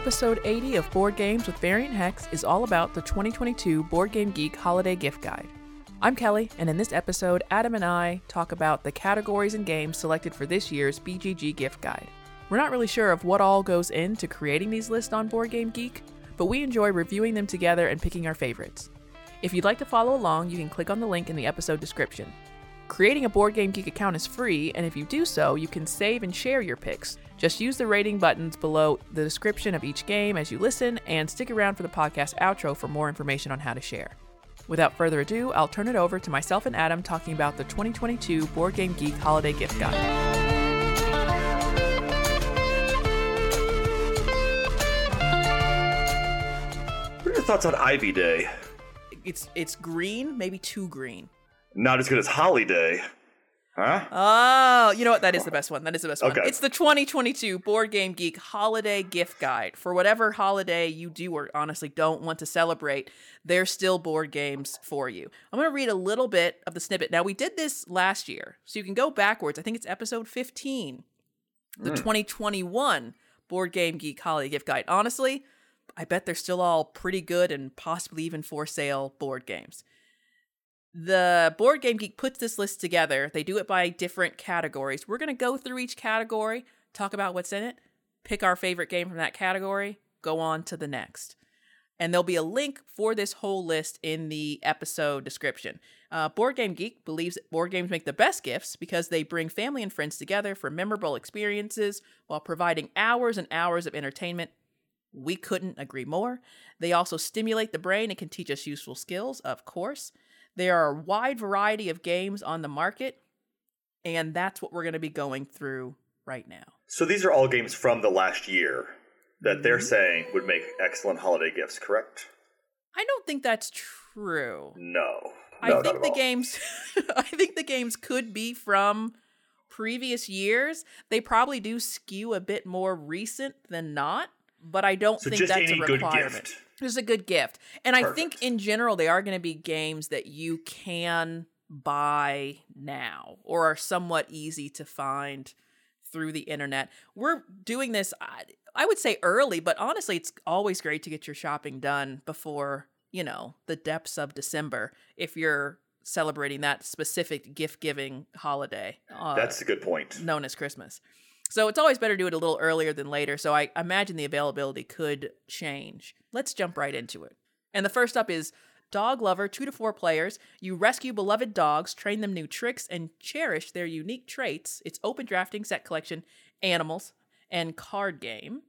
Episode 80 of Board Games with Variant Hex is all about the 2022 Board Game Geek Holiday Gift Guide. I'm Kelly, and in this episode, Adam and I talk about the categories and games selected for this year's BGG Gift Guide. We're not really sure of what all goes into creating these lists on Board Game Geek, but we enjoy reviewing them together and picking our favorites. If you'd like to follow along, you can click on the link in the episode description. Creating a Board Game Geek account is free, and if you do so, you can save and share your picks. Just use the rating buttons below the description of each game as you listen, and stick around for the podcast outro for more information on how to share. Without further ado, I'll turn it over to myself and Adam talking about the 2022 Board Game Geek Holiday Gift Guide. What are your thoughts on Ivy Day? It's it's green, maybe too green. Not as good as Holly Day. Huh? Oh, you know what? That is the best one. That is the best one. It's the 2022 Board Game Geek Holiday Gift Guide. For whatever holiday you do or honestly don't want to celebrate, there's still board games for you. I'm going to read a little bit of the snippet. Now, we did this last year, so you can go backwards. I think it's episode 15, the hmm. 2021 Board Game Geek Holiday Gift Guide. Honestly, I bet they're still all pretty good and possibly even for sale board games. The Board Game Geek puts this list together. They do it by different categories. We're going to go through each category, talk about what's in it, pick our favorite game from that category, go on to the next. And there'll be a link for this whole list in the episode description. Uh, Board Game Geek believes board games make the best gifts because they bring family and friends together for memorable experiences while providing hours and hours of entertainment we couldn't agree more. They also stimulate the brain and can teach us useful skills, of course. There are a wide variety of games on the market, and that's what we're going to be going through right now. So these are all games from the last year that they're Mhm. saying would make excellent holiday gifts, correct? I don't think that's true. No. I No, not think the all. games I think the games could be from previous years. They probably do skew a bit more recent than not, but I don't So think that's a requirement. Gift. It's a good gift. And I think in general they are going to be games that you can buy now or are somewhat easy to find through the internet. We're doing this I, I would say early, but honestly it's always great to get your shopping done before, you know, the depths of December if you're celebrating that specific gift-giving holiday. Uh, That's a good point. known as Christmas. So it's always better to do it a little earlier than later. So I imagine the availability could change. Let's jump right into it. And the first up is Dog Lover, two to four players. You rescue beloved dogs, train them new tricks, and cherish their unique traits. It's open drafting, set collection, animals, and card game.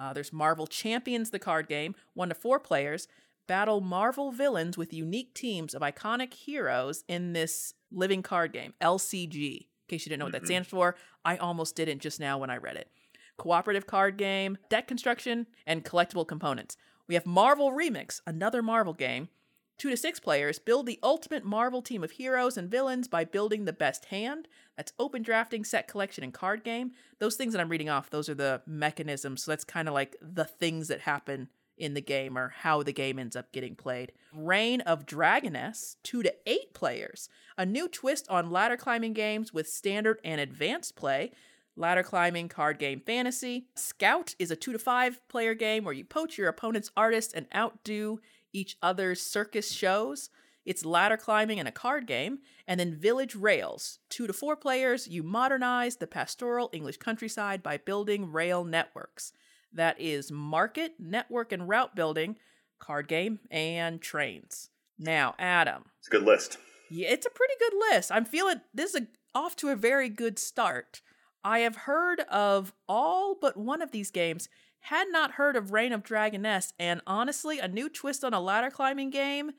Uh, there's Marvel Champions, the card game, one to four players. Battle Marvel villains with unique teams of iconic heroes in this living card game, LCG. In case you didn't know what that Mhm. stands for, I almost didn't just now when I read it. Cooperative card game, deck construction, and collectible components. We have Marvel Remix, another Marvel game. Two to six players build the ultimate Marvel team of heroes and villains by building the best hand. That's open drafting, set collection, and card game. Those things that I'm reading off, those are the mechanisms. So that's kind of like the things that happen in the game or how the game ends up getting played. Reign of Dragoness, two to eight players. A new twist on ladder climbing games with standard and advanced play. Ladder climbing card game fantasy. Scout is a two to five player game where you poach your opponent's artists and outdo each other's circus shows. It's ladder climbing and a card game. And then Village Rails, two to four players. You modernize the pastoral English countryside by building rail networks. That is market, network, and route building, card game, and trains. Now, Adam, It's a good list. yeah, it's a pretty good list. I'm feeling this is a, off to a very good start. I have heard of all but one of these games, had not heard of Reign of Dragoness, and honestly, a new twist on a ladder climbing game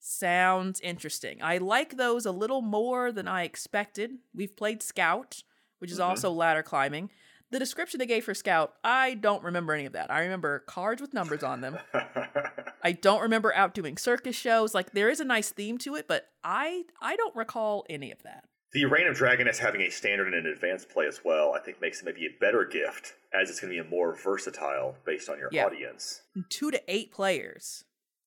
sounds interesting. I like those a little more than I expected. We've played Scout, which is Mhm. also ladder climbing. The description they gave for Scout, I don't remember any of that. I remember cards with numbers on them. I don't remember outdoing circus shows. Like there is a nice theme to it, but I I don't recall any of that. the Reign of Dragoness having a standard and an advanced play as well, I think makes it maybe a better gift, as it's going to be a more versatile based on your Yeah. audience. Two to eight players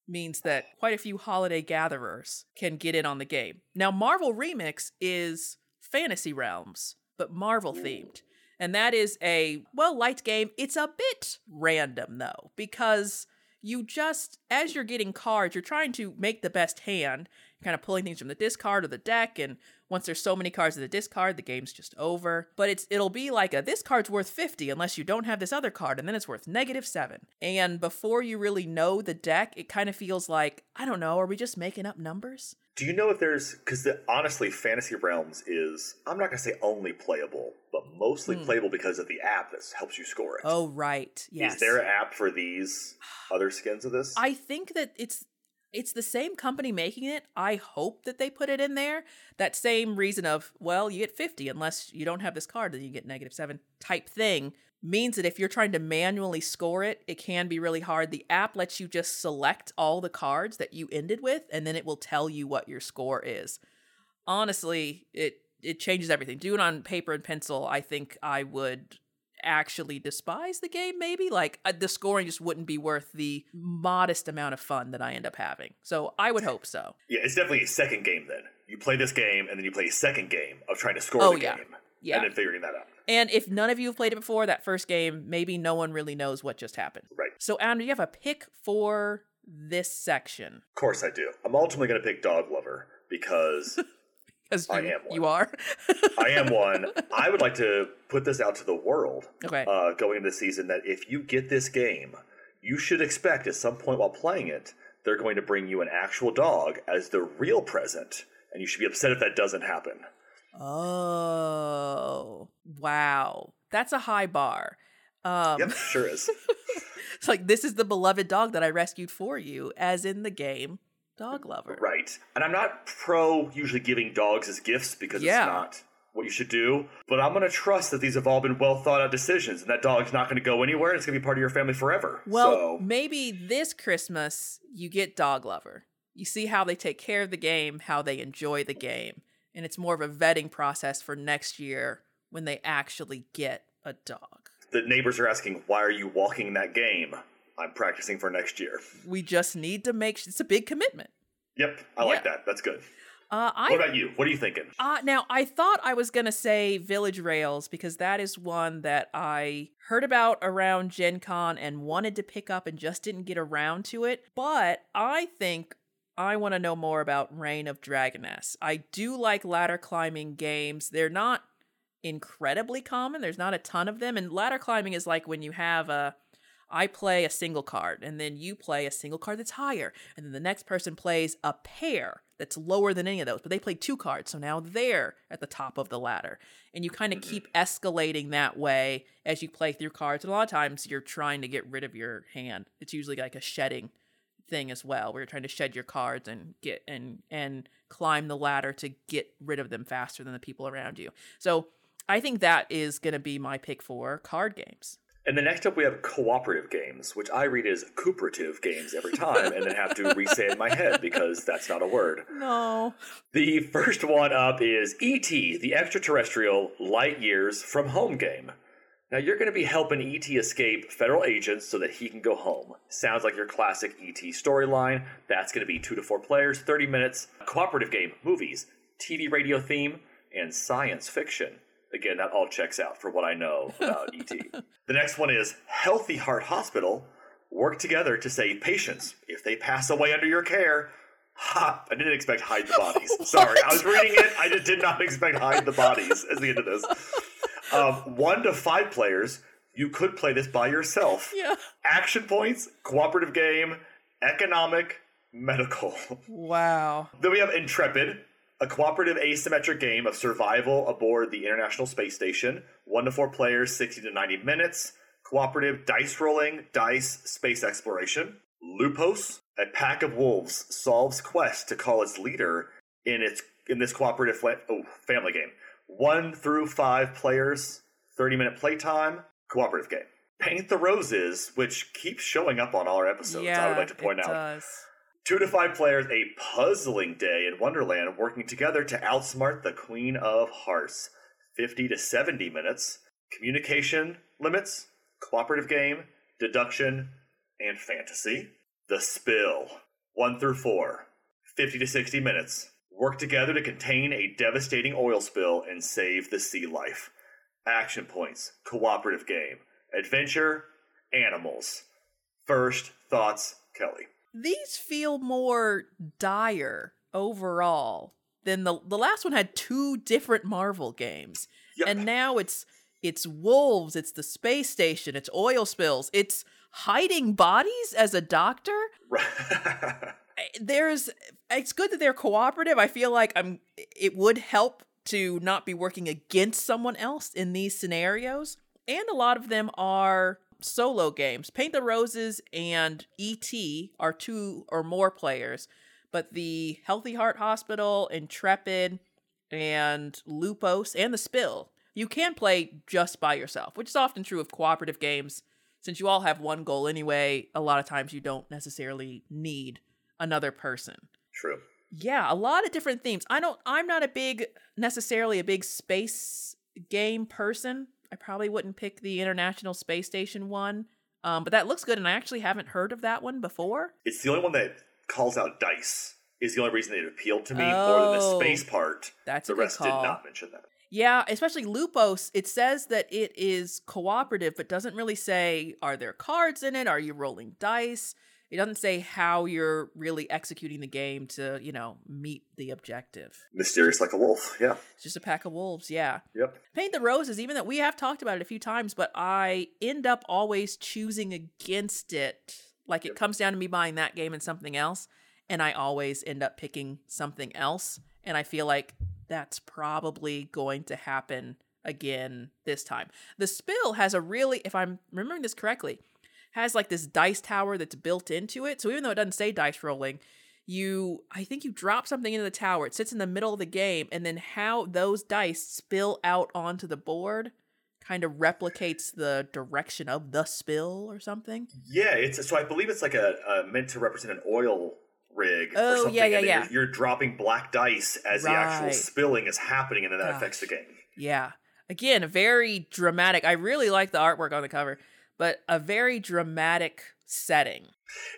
means that quite a few holiday gatherers can get in on the game. Now, Marvel Remix is fantasy realms, but Marvel themed. And that is a, well, light game. It's a bit random, though, because you just, as you're getting cards, you're trying to make the best hand, kind of pulling things from the discard or the deck. And once there's so many cards in the discard, the game's just over. But it's it'll be like a this card's worth 50 unless you don't have this other card, and then it's worth negative seven. And before you really know the deck, it kind of feels like, I don't know, are we just making up numbers? Do you know if there's because honestly, Fantasy Realms is I'm not gonna say only playable, but mostly hmm. playable because of the app that helps you score it. Oh, right. Yes. Is there an app for these other skins of this? I think that it's it's the same company making it. I hope that they put it in there. That same reason of, well, you get 50 unless you don't have this card, then you get negative 7 type thing means that if you're trying to manually score it, it can be really hard. The app lets you just select all the cards that you ended with and then it will tell you what your score is. Honestly, it it changes everything. Do it on paper and pencil, I think I would actually despise the game maybe like uh, the scoring just wouldn't be worth the modest amount of fun that i end up having so i would hope so yeah, it's definitely a second game then. You play this game and then you play a second game of trying to score Oh, the yeah. game. Yeah. And then figuring that out. and if none of you have played it before that first game maybe no one really knows what just happened Right. so adam do you have a pick for this section Of course I do. I'm ultimately gonna pick Dog Lover because because I you, am one. you are I am one. I would like to put this out to the world okay uh, going into the season that if you get this game, you should expect at some point while playing it, they're going to bring you an actual dog as the real present, and you should be upset if that doesn't happen. oh wow that's a high bar um Yep, sure is. it's like this is the beloved dog that i rescued for you as in the game dog lover Right. And I'm not pro usually giving dogs as gifts because Yeah. it's not what you should do, but I'm going to trust that these have all been well thought out decisions and that dog's not going to go anywhere and it's going to be part of your family forever. Well, so, maybe this Christmas you get Dog Lover. You see how they take care of the game, how they enjoy the game, and it's more of a vetting process for next year when they actually get a dog. the neighbors are asking, why are you walking that game? I'm practicing for next year. We just need to make it's a big commitment. Yep, I like that. That's good. Uh, I What about you? What are you thinking? Uh, now, I thought I was going to say Village Rails because that is one that I heard about around Gen Con and wanted to pick up and just didn't get around to it. But I think I want to know more about Reign of Dragoness. I do like ladder climbing games. They're not incredibly common, there's not a ton of them. And ladder climbing is like when you have a. I play a single card, and then you play a single card that's higher, and then the next person plays a pair that's lower than any of those, but they play two cards, so now they're at the top of the ladder. And you kind of mm-hmm. keep escalating that way as you play through cards. And a lot of times you're trying to get rid of your hand. It's usually like a shedding thing as well, where you're trying to shed your cards and get and and climb the ladder to get rid of them faster than the people around you. So I think that is going to be my pick for card games. And then next up, we have cooperative games, which I read as cooperative games every time, and then have to re-say it in my head because that's not a word. No. The first one up is E.T., the extraterrestrial light years from home game. Now, you're going to be helping E.T. escape federal agents so that he can go home. Sounds like your classic E.T. storyline. That's going to be two to four players, 30 minutes, cooperative game, movies, TV radio theme, and science fiction. Again, that all checks out for what I know about E.T. The next one is Healthy Heart Hospital. Work together to save patients. If they pass away under your care, Ha! I didn't expect hide the bodies. Sorry, I was reading it. I just did not expect hide the bodies as the end of this. Um, one to five players. You could play this by yourself. Yeah. Action points, cooperative game, economic, medical. Wow. then we have Intrepid, a cooperative asymmetric game of survival aboard the International Space Station. One to four players, 60 to 90 minutes. Cooperative dice rolling, dice space exploration. Lupos, a pack of wolves, solves quest to call its leader in its in this cooperative fla- oh, family game. One through five players, 30 minute playtime, cooperative game. Paint the Roses, which keeps showing up on all our episodes, yeah, I would like to point it out. Does. Two to five players, a puzzling day in Wonderland, working together to outsmart the Queen of Hearts. 50 to 70 minutes. Communication limits, cooperative game, deduction, and fantasy. The Spill. 1 through 4. 50 to 60 minutes. Work together to contain a devastating oil spill and save the sea life. action points, cooperative game, adventure, animals. First thoughts, Kelly. These feel more dire overall than the the last one had two different Marvel games. Yep. And now it's it's wolves, it's the space station, it's oil spills, it's hiding bodies as a doctor. Eh, there's it's good that they're cooperative. I feel like I'm it would help to not be working against someone else in these scenarios. And a lot of them are solo games. Paint the Roses and ET are two or more players, but the Healthy Heart Hospital, Intrepid, and Lupos and the Spill, you can play just by yourself, which is often true of cooperative games. Since you all have one goal anyway, a lot of times you don't necessarily need another person. True. Yeah, a lot of different themes. I don't I'm not a big necessarily a big space game person. I probably wouldn't pick the International Space Station one. Um, but that looks good and I actually haven't heard of that one before. It's the only one that calls out dice. Is the only reason it appealed to me more than the Oh, space part. That's the rest did not mention that. Yeah, especially Lupos. It says that it is cooperative, but doesn't really say are there cards in it? Are you rolling dice? It doesn't say how you're really executing the game to, you know, meet the objective. Mysterious like a wolf. Yeah. It's just a pack of wolves, yeah. Yep. Paint the Roses, even that we have talked about it a few times, but I end up always choosing against it. Like it Yep. comes down to me buying that game and something else, and I always end up picking something else. And I feel like that's probably going to happen again this time. The Spill has a really, if I'm remembering this correctly, has like this dice tower that's built into it. So even though it doesn't say dice rolling, you I think you drop something into the tower. It sits in the middle of the game, and then how those dice spill out onto the board kind of replicates the direction of the spill or something. Yeah, it's so I believe it's like a, a meant to represent an oil rig Oh, or something. yeah, yeah, and yeah. You're, you're dropping black dice as the actual spilling is happening, and then that Gosh. affects the game. Yeah. Again, very dramatic. I really like the artwork on the cover, but a very dramatic setting.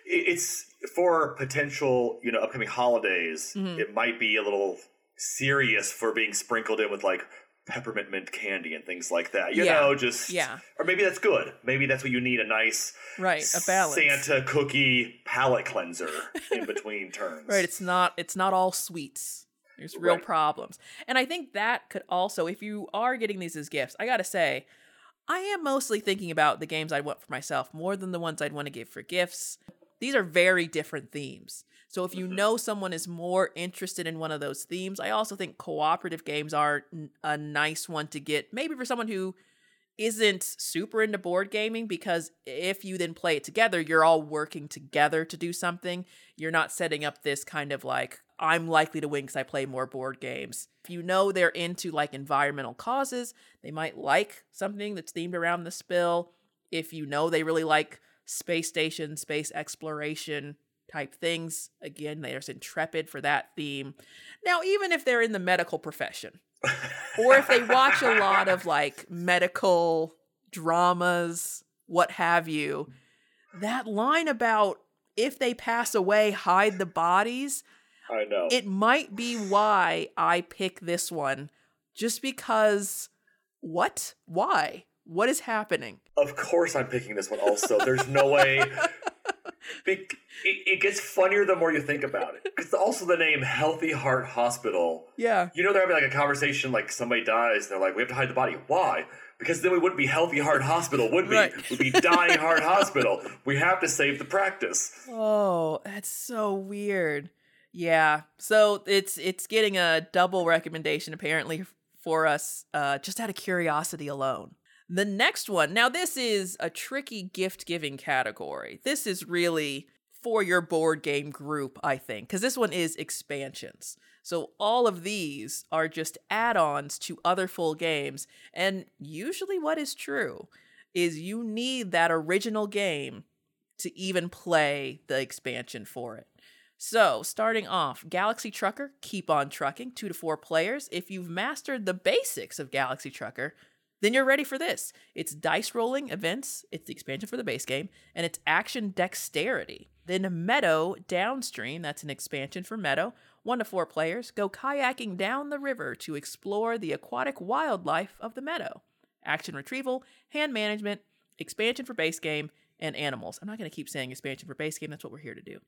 It's for potential, you know, upcoming holidays. Mhm. It might be a little serious for being sprinkled in with like peppermint mint candy and things like that. You Yeah. know, just Yeah. Or maybe that's good. Maybe that's what you need—a nice Right, a balance. Santa cookie palate cleanser in between turns. Right, it's not it's not all sweets. There's real Right. problems. And I think that could also if you are getting these as gifts, I got to say I am mostly thinking about the games I'd want for myself more than the ones I'd want to give for gifts. These are very different themes. So if you Mhm. know someone is more interested in one of those themes, I also think cooperative games are n- a nice one to get maybe for someone who isn't super into board gaming because if you then play it together, you're all working together to do something. You're not setting up this kind of like, I'm likely to win because I play more board games. If you know they're into like environmental causes, they might like something that's themed around the spill. If you know they really like space station, space exploration type things, again, there's Intrepid for that theme. Now, even if they're in the medical profession, or if they watch a lot of like medical dramas, what have you, that line about if they pass away, hide the bodies, I know. it might be why I pick this one. Just because, what? Why? What is happening? Of course, I'm picking this one. Also, there's no way. It, it gets funnier the more you think about it. It's also the name Healthy Heart Hospital. Yeah. You know, they're having like a conversation, like somebody dies, and they're like, "We have to hide the body." Why? Because then we wouldn't be Healthy Heart Hospital, would we? Right. We'd be Dying Heart Hospital. We have to save the practice. Oh, that's so weird. Yeah. So it's it's getting a double recommendation apparently for us uh just out of curiosity alone. The next one. Now this is a tricky gift giving category. This is really for your board game group, I think, cuz this one is expansions. So all of these are just add-ons to other full games and usually what is true is you need that original game to even play the expansion for it. So, starting off, Galaxy Trucker, keep on trucking, two to four players. If you've mastered the basics of Galaxy Trucker, then you're ready for this. It's dice rolling events, it's the expansion for the base game, and it's action dexterity. Then Meadow Downstream, that's an expansion for Meadow, one to four players, go kayaking down the river to explore the aquatic wildlife of the meadow. action retrieval, hand management, expansion for base game, and animals. I'm not going to keep saying expansion for base game, that's what we're here to do.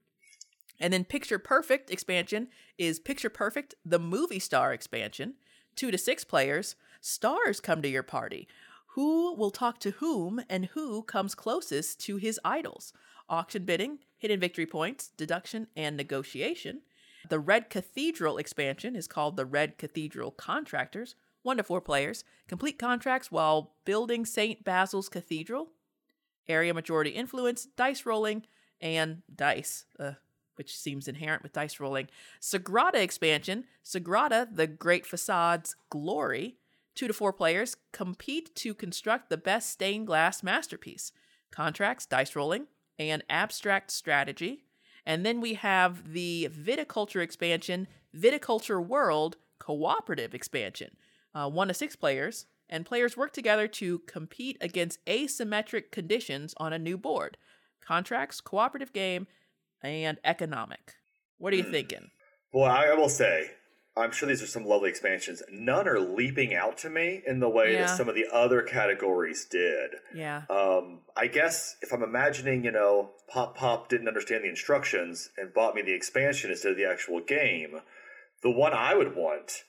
And then Picture Perfect expansion is Picture Perfect, the movie star expansion. Two to six players, stars come to your party. Who will talk to whom and who comes closest to his idols? Auction bidding, hidden victory points, deduction, and negotiation. The Red Cathedral expansion is called the Red Cathedral Contractors. One to four players. Complete contracts while building St. Basil's Cathedral. Area majority influence, dice rolling, and dice. Uh, which seems inherent with dice rolling. Sagrada expansion, Sagrada, the Great Facade's Glory. Two to four players compete to construct the best stained glass masterpiece. Contracts, dice rolling, and abstract strategy. And then we have the viticulture expansion, Viticulture World cooperative expansion. Uh, one to six players, and players work together to compete against asymmetric conditions on a new board. Contracts, cooperative game, and economic. What are you thinking? Well, I will say, I'm sure these are some lovely expansions. None are leaping out to me in the way Yeah. that some of the other categories did. Yeah. Um, I guess if I'm imagining, you know, Pop Pop didn't understand the instructions and bought me the expansion instead of the actual game, the one I would want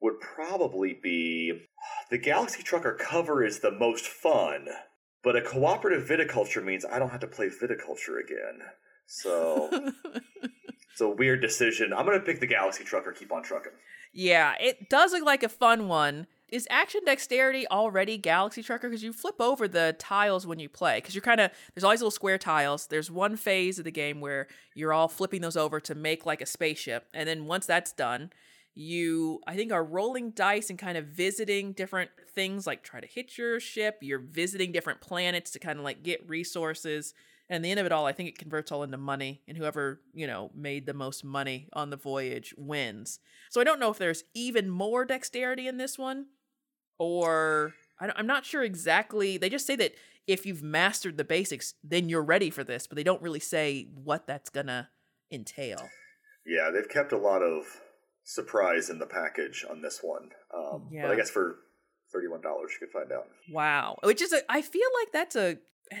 would probably be the Galaxy Trucker cover is the most fun, but a cooperative viticulture means I don't have to play viticulture again. So it's a weird decision. I'm gonna pick the Galaxy Trucker. Keep on trucking. yeah, it does look like a fun one. Is action dexterity already Galaxy Trucker? Because you flip over the tiles when you play. Because you're kind of there's all these little square tiles. There's one phase of the game where you're all flipping those over to make like a spaceship, and then once that's done, you I think are rolling dice and kind of visiting different things like try to hit your ship. You're visiting different planets to kind of like get resources. And the end of it all, I think it converts all into money, and whoever, you know, made the most money on the voyage wins. So I don't know if there's even more dexterity in this one, or I don't- I'm not sure exactly. They just say that if you've mastered the basics, then you're ready for this, but they don't really say what that's gonna entail. Yeah, they've kept a lot of surprise in the package on this one. Um, But Yeah. I guess for thirty-one dollars, you could find out. Wow, which is a, I feel like that's a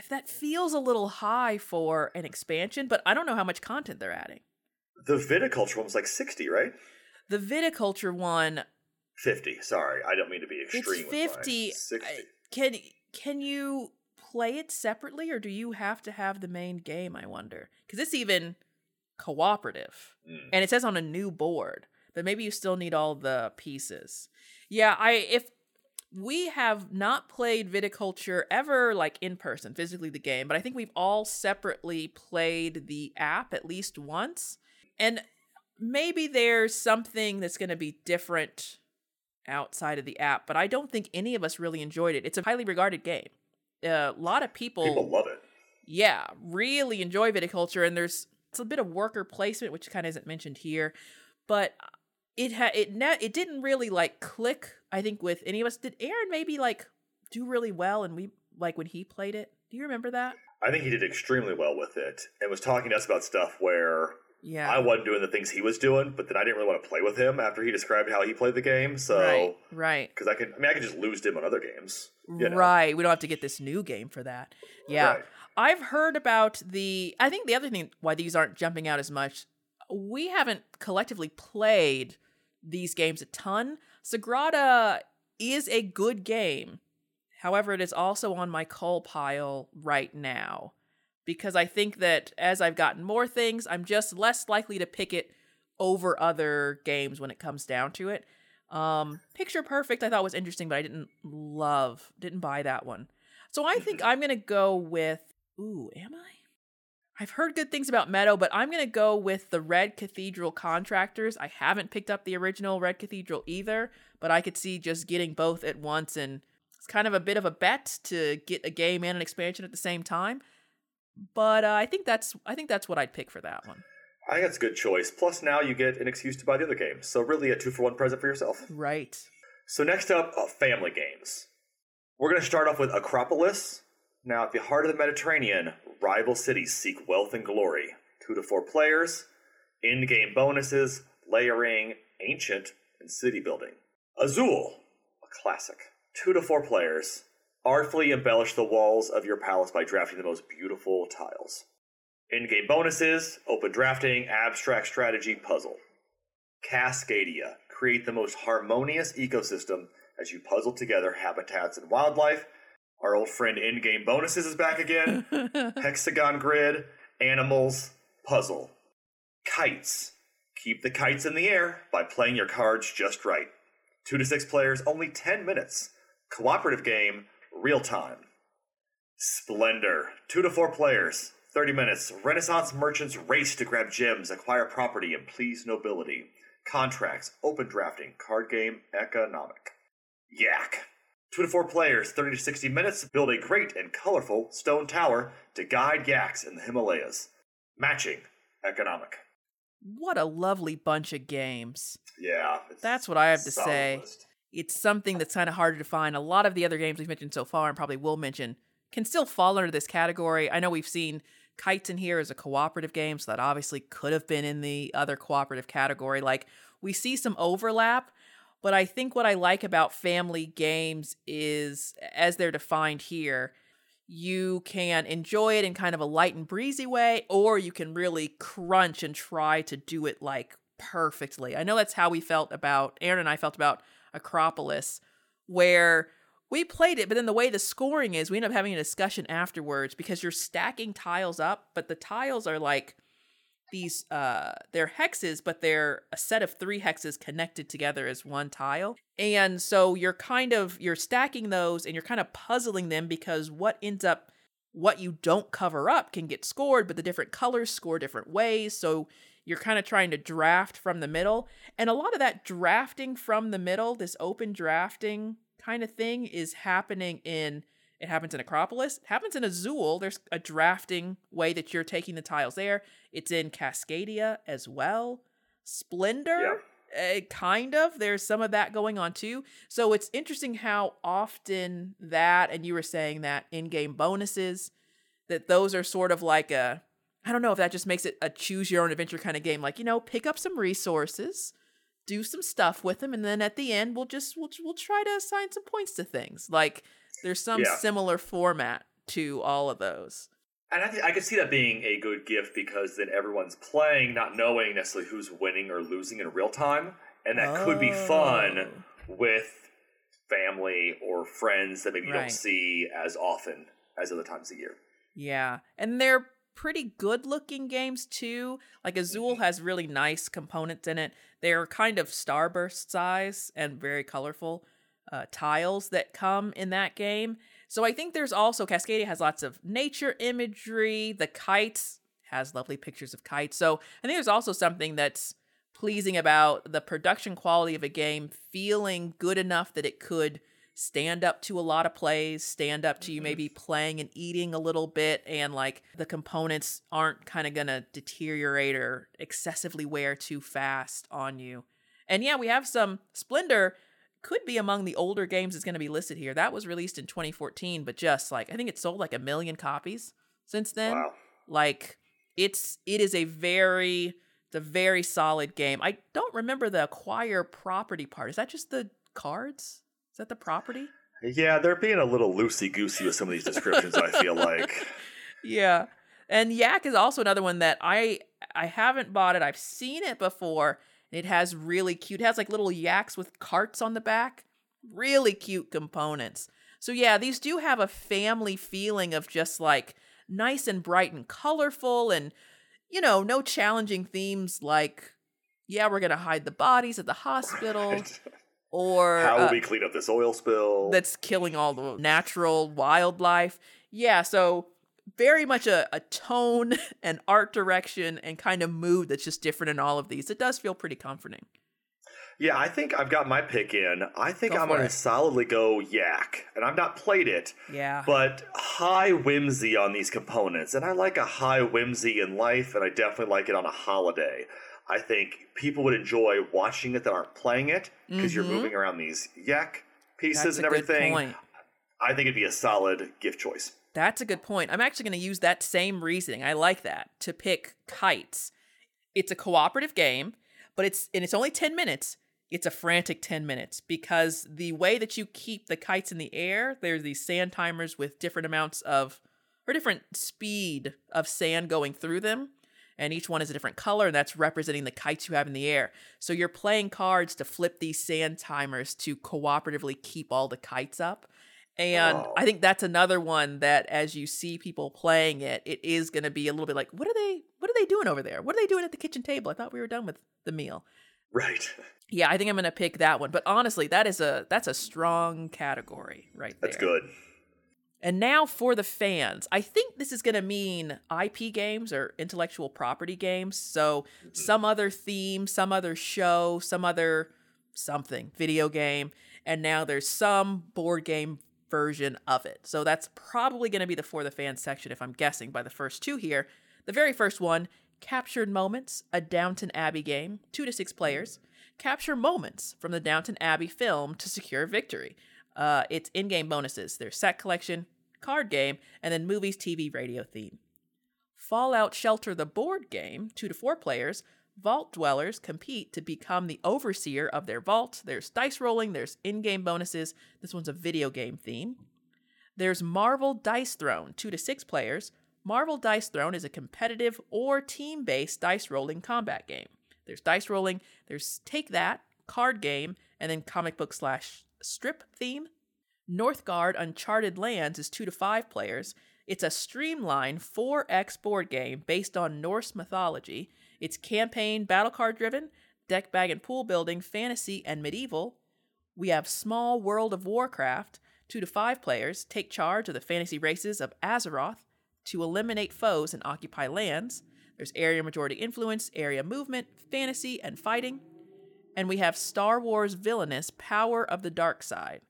that feels a little high for an expansion, but I don't know how much content they're adding. The viticulture one was like sixty, right? The viticulture one Fifty. Sorry, I don't mean to be It's extreme. with 50. Sixty. Can can you play it separately or do you have to have the main game, I wonder? Cuz it's even cooperative. Mm. And it says on a new board, but maybe you still need all the pieces. Yeah, I if we have not played viticulture ever like in person, physically the game, but I think we've all separately played the app at least once. And maybe there's something that's going to be different outside of the app, but I don't think any of us really enjoyed it. It's a highly regarded game. a lot of People people love it. yeah, really enjoy viticulture, and there's it's a bit of worker placement, which kind of isn't mentioned here, but it had it ne- it didn't really like click. I think with any of us. Did Aaron maybe like do really well, and we like when he played it? Do you remember that? I think he did extremely well with it, and was talking to us about stuff where Yeah, I wasn't doing the things he was doing, but then I didn't really want to play with him after he described how he played the game. So, right, right, because I can, I mean, I can just lose him on other games. you know? right. We don't have to get this new game for that. Yeah, Right. I've heard about the. I think the other thing why these aren't jumping out as much, we haven't collectively played these games a ton. Sagrada is a good game. However, it is also on my coal pile right now because I think that as I've gotten more things, I'm just less likely to pick it over other games when it comes down to it. Um, Picture Perfect I thought was interesting, but I didn't love, didn't buy that one. So I think I'm gonna go with. Ooh, am I? I've heard good things about Meadow, but I'm gonna go with the Red Cathedral Contractors. I haven't picked up the original Red Cathedral either, but I could see just getting both at once, and it's kind of a bit of a bet to get a game and an expansion at the same time. But uh, I think that's I think that's what I'd pick for that one. I think that's a good choice. Plus, now you get an excuse to buy the other game. So, really, a two for one present for yourself. Right. So, next up, uh, family games. We're going to start off with Akropolis. Now, at the heart of the Mediterranean, rival cities seek wealth and glory. Two to four players, in game bonuses, layering, ancient, and city building. Azul, a classic. Two to four players, Artfully embellish the walls of your palace by drafting the most beautiful tiles. In game bonuses open drafting, abstract strategy, puzzle. Cascadia create the most harmonious ecosystem as you puzzle together habitats and wildlife. Our old friend in game bonuses is back again. Hexagon grid, animals, puzzle. Kites. Keep the kites in the air by playing your cards just right. Two to six players, only 10 minutes. Cooperative game, real time. Splendor. Two to four players, 30 minutes. Renaissance merchants race to grab gems, acquire property, and please nobility. Contracts, open drafting, card game, economic. Yak. Two to four players, 30 to 60 minutes, build a great and colorful stone tower to guide yaks in the Himalayas. Matching, economic. What a lovely bunch of games. Yeah. That's what I have to say. list. It's something that's kind of harder to find. A lot of the other games we've mentioned so far and probably will mention can still fall under this category. I know we've seen Kites in here as a cooperative game, so that obviously could have been in the other cooperative category. Like, we see some overlap, but I think what I like about family games is, as they're defined here, you can enjoy it in kind of a light and breezy way, or you can really crunch and try to do it like perfectly. I know that's how we felt about, Aaron and I felt about Akropolis, where we played it, but then the way the scoring is, we end up having a discussion afterwards because you're stacking tiles up, but the tiles are like these uh they're hexes but they're a set of three hexes connected together as one tile. And so you're kind of you're stacking those and you're kind of puzzling them because what ends up what you don't cover up can get scored but the different colors score different ways. So you're kind of trying to draft from the middle. And a lot of that drafting from the middle this open drafting kind of thing is happening in it happens in Akropolis. It happens in Azul. There's a drafting way that you're taking the tiles there. It's in Cascadia as well. Splendor, uh, kind of. There's some of that going on too. So it's interesting how often that, and you were saying that in game bonuses, that those are sort of like a, I don't know if that just makes it a choose your own adventure kind of game. Like, you know, pick up some resources, do some stuff with them, and then at the end, we'll just, we'll, we'll try to assign some points to things. Like, there's some Yeah. similar format to all of those. And I, th- I could see that being a good gift because then everyone's playing, not knowing necessarily who's winning or losing in real time. And that could be fun Oh. with family or friends that maybe you Right. don't see as often as other times of year. Yeah. And they're pretty good looking games too. Like Azul mm-hmm. has really nice components in it. They're kind of starburst size and very colorful uh, tiles that come in that game. So I think there's also Cascadia has lots of nature imagery. The kites has lovely pictures of kites. So I think there's also something that's pleasing about the production quality of a game feeling good enough that it could stand up to a lot of plays, stand up to you maybe playing and eating a little bit, and like the components aren't kind of gonna deteriorate or excessively wear too fast on you. And yeah, we have some Splendor could be among the older games that's going to be listed here. That was released in 2014, but just like I think it sold like a million copies since then. Wow. Like it's it is a very it's a very solid game. I don't remember the acquire property part. Is that just the cards? Is that the property? Yeah, they're being a little loosey goosey with some of these descriptions, I feel like. Yeah. And Yak is also another one that I I haven't bought it. I've seen it before. It has really cute. It has like little yaks with carts on the back. Really cute components. So yeah, these do have a family feeling of just like nice and bright and colorful and you know, no challenging themes like yeah, we're going to hide the bodies at the hospital Right. or How will uh, we clean up this oil spill? that's killing all the natural wildlife. Yeah, so very much a, a tone and art direction and kind of mood that's just different in all of these. It does feel pretty comforting. Yeah, I think I've got my pick in. I think Go I'm going to solidly go Yak. And I've not played it, Yeah. but high whimsy on these components. And I like a high whimsy in life, and I definitely like it on a holiday. I think people would enjoy watching it that aren't playing it because you're Mhm. moving around these Yak pieces and everything. I think it'd be a solid gift choice. That's a good point. I'm actually going to use that same reasoning. I like that to pick kites. It's a cooperative game, but it's and it's only 10 minutes. it's a frantic 10 minutes because the way that you keep the kites in the air, there's these sand timers with different amounts of, or different speed of sand going through them. And each one is a different color, and that's representing the kites you have in the air. So you're playing cards to flip these sand timers to cooperatively keep all the kites up. And Oh. I think that's another one that as you see people playing it, it is going to be a little bit like, what are they what are they doing over there? What are they doing at the kitchen table? I thought we were done with the meal. Right. Yeah, I think I'm going to pick that one. But honestly, that is a that's a strong category right there. That's good. And now for the fans. I think this is going to mean IP games or intellectual property games. So mm-hmm. some other theme, some other show, some other something, video game, and now there's some board game version of it. So that's probably going to be the for the fans section if I'm guessing by the first two here. The very first one, Captured Moments, a Downton Abbey game, 2 to 6 players. Capture moments from the Downton Abbey film to secure victory. Uh, it's in game bonuses. There's set collection, card game, and then movies, TV, radio theme. Fallout Shelter the board game, two to four players. Vault dwellers compete to become the overseer of their vault. There's dice rolling, there's in game bonuses. This one's a video game theme. There's Marvel Dice Throne, two to six players. Marvel Dice Throne is a competitive or team based dice rolling combat game. There's dice rolling, there's Take That, card game, and then comic book slash strip theme. Northgard Uncharted Lands is two to five players. It's a streamlined 4X board game based on Norse mythology. It's campaign, battle card driven, deck bag and pool building, fantasy, and medieval. We have Small World of Warcraft, two to five players, take charge of the fantasy races of Azeroth to eliminate foes and occupy lands. There's area majority influence, area movement, fantasy, and fighting. And we have Star Wars Villainous Power of the Dark Side.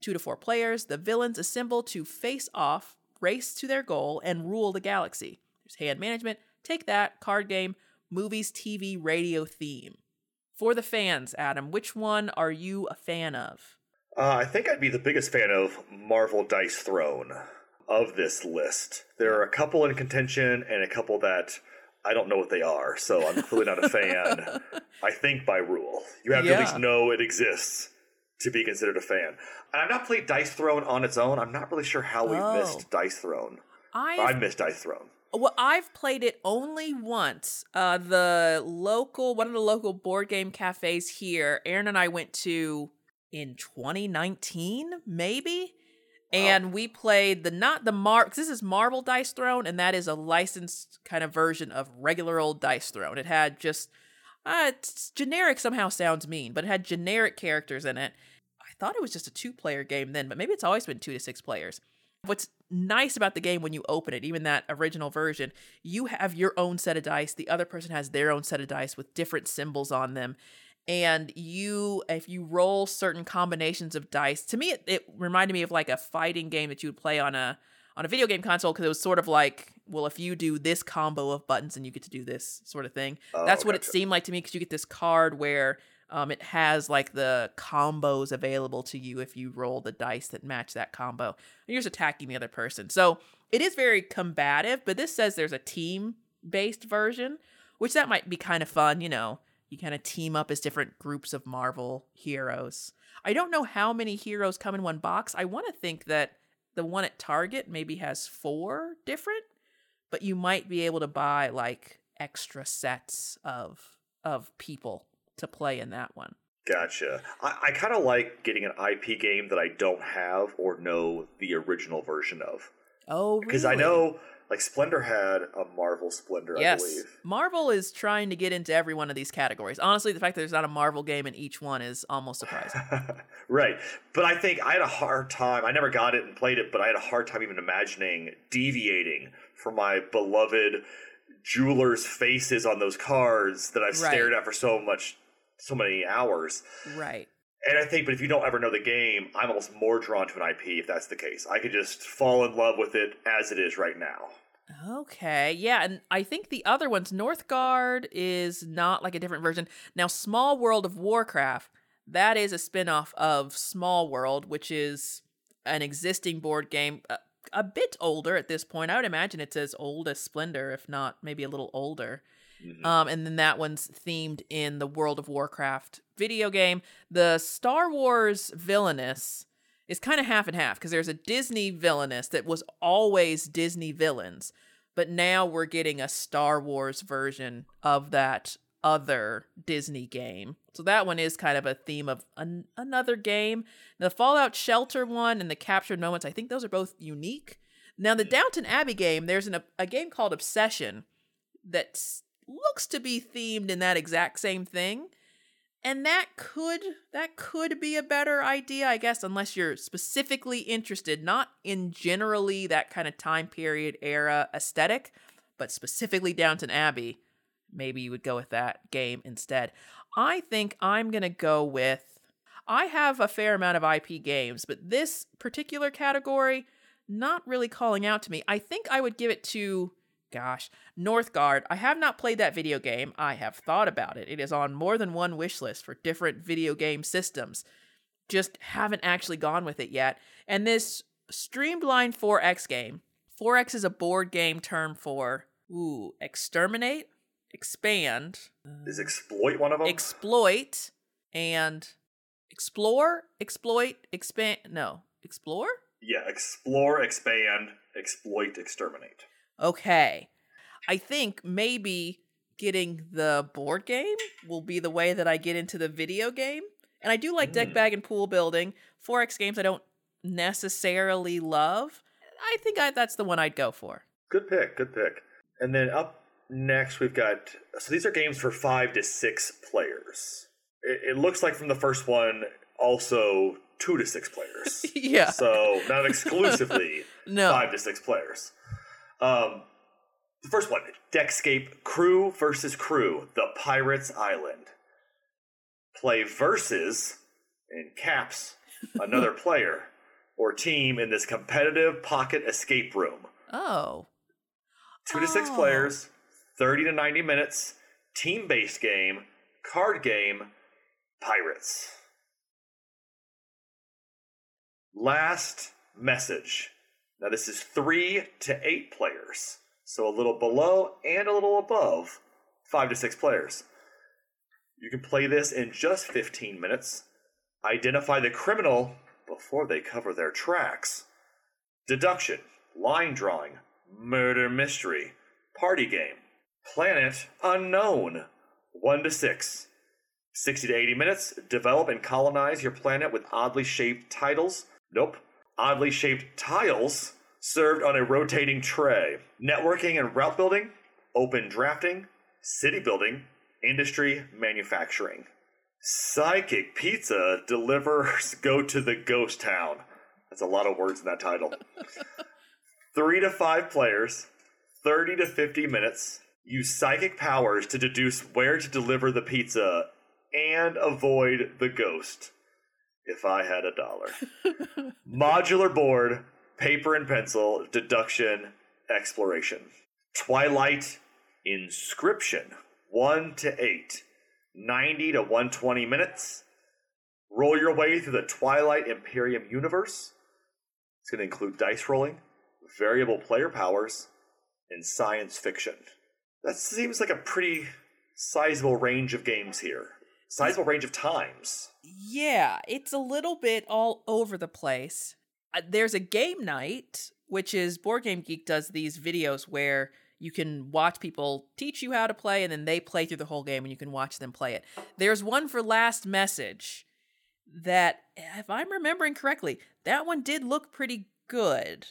Two to four players, the villains assemble to face off, race to their goal, and rule the galaxy. There's hand management, take that, card game, movies, TV, radio theme. For the fans, Adam, which one are you a fan of? Uh, I think I'd be the biggest fan of Marvel Dice Throne of this list. There are a couple in contention and a couple that I don't know what they are, so I'm clearly not a fan. I think by rule. You have to at least know it exists to be considered a fan. And I've not played Dice Throne on its own. I'm not really sure how we Oh. missed Dice Throne. I I've, missed Dice Throne. Well, I've played it only once. Uh, the local, one of the local board game cafes here, Aaron and I went to in 2019, maybe. And we played the not the Mar this is Marvel Dice Throne, and that is a licensed kind of version of regular old Dice Throne. It had just uh, it's generic somehow sounds mean, but it had generic characters in it. I thought it was just a two player game then, but maybe it's always been two to six players. What's nice about the game when you open it, even that original version, you have your own set of dice. The other person has their own set of dice with different symbols on them. And you, if you roll certain combinations of dice, to me, it, it reminded me of like a fighting game that you would play on a on a video game console because it was sort of like, well, if you do this combo of buttons and you get to do this sort of thing. Oh, That's what it seemed like to me because you get this card where um, it has like the combos available to you if you roll the dice that match that combo. And you're just attacking the other person. So it is very combative, but this says there's a team based version, which that might be kind of fun. You know, you kind of team up as different groups of Marvel heroes. I don't know how many heroes come in one box. I want to think that the one at Target maybe has four different, but you might be able to buy like extra sets of of people to play in that one. Gotcha. I, I kind of like getting an IP game that I don't have or know the original version of. Oh, Because I know, like, Splendor had a Marvel Splendor, I Yes, believe. Marvel is trying to get into every one of these categories. Honestly, the fact that there's not a Marvel game in each one is almost surprising. right. But I think I had a hard time. I never got it and played it, but I had a hard time even imagining deviating from my beloved jeweler's faces on those cards that I've Right. stared at for so much, so many hours. right. And I think, but if you don't ever know the game, I'm almost more drawn to an IP if that's the case. I could just fall in love with it as it is right now. Okay, yeah, and I think the other ones, Northgard is not like a different version. Now, Small World of Warcraft, that is a spin-off of Small World, which is an existing board game, a, a bit older at this point. I would imagine it's as old as Splendor, if not maybe a little older. Mhm. Um, and then that one's themed in the World of Warcraft video game. The Star Wars villainous is kind of half and half because there's a Disney villainous that was always Disney villains, but now we're getting a Star Wars version of that other Disney game. So that one is kind of a theme of an- another game. The Fallout Shelter one and the Captured Moments, I think those are both unique. Now, the Downton Abbey game, there's an, a game called Obsession that s- looks to be themed in that exact same thing. And that could that could be a better idea, I guess, unless you're specifically interested not in generally that kind of time period era aesthetic, but specifically Downton Abbey. Maybe you would go with that game instead. I think I'm going to go with I have a fair amount of IP games, but this particular category not really calling out to me. I think I would give it to gosh, Northgard. I have not played that video game. I have thought about it. It is on more than one wish list for different video game systems. Just haven't actually gone with it yet. And this Streamline 4X game. 4X is a board game term for ooh, exterminate, expand, Is exploit one of them? exploit, and explore, exploit, expand. No, explore? yeah, explore, expand, exploit, exterminate. Okay. I think maybe getting the board game will be the way that I get into the video game. And I do like deck Mm. bag and pool building. 4X games I don't necessarily love. I think I, that's the one I'd go for. Good pick, good pick. And then up next, we've got so these are games for five to six players. It, it looks like from the first one, also two to six players. yeah. so not exclusively No. five to six players. Um, the first one, Deckscape Crew versus Crew, the Pirates Island. Play versus, in caps, another player or team in this competitive pocket escape room. Oh. Two to six Oh. players, 30 to 90 minutes, team based game, card game, pirates. Last message. Now, this is three to eight players, so a little below and a little above five to six players. You can play this in just 15 minutes. Identify the criminal before they cover their tracks. Deduction, line drawing, murder mystery, party game, planet unknown, 1 to 6. 60 to 80 minutes, develop and colonize your planet with oddly shaped titles. Nope. Oddly shaped tiles served on a rotating tray. Networking and route building, open drafting, city building, industry, manufacturing. Psychic Pizza delivers go to the ghost town. That's a lot of words in that title. Three to five players, 30 to 50 minutes. Use psychic powers to deduce where to deliver the pizza and avoid the ghost. If I had a dollar. Modular board, paper and pencil, deduction, exploration. Twilight Inscription, 1 to 8, 90 to 120 minutes. Roll your way through the Twilight Imperium universe. It's going to include dice rolling, variable player powers, and science fiction. That seems like a pretty sizable range of games here. Sizable range of times. Yeah, it's a little bit all over the place. Uh, There's a game night, which is Board Game Geek does these videos where you can watch people teach you how to play and then they play through the whole game and you can watch them play it. There's one for Last Message that, if I'm remembering correctly, that one did look pretty good.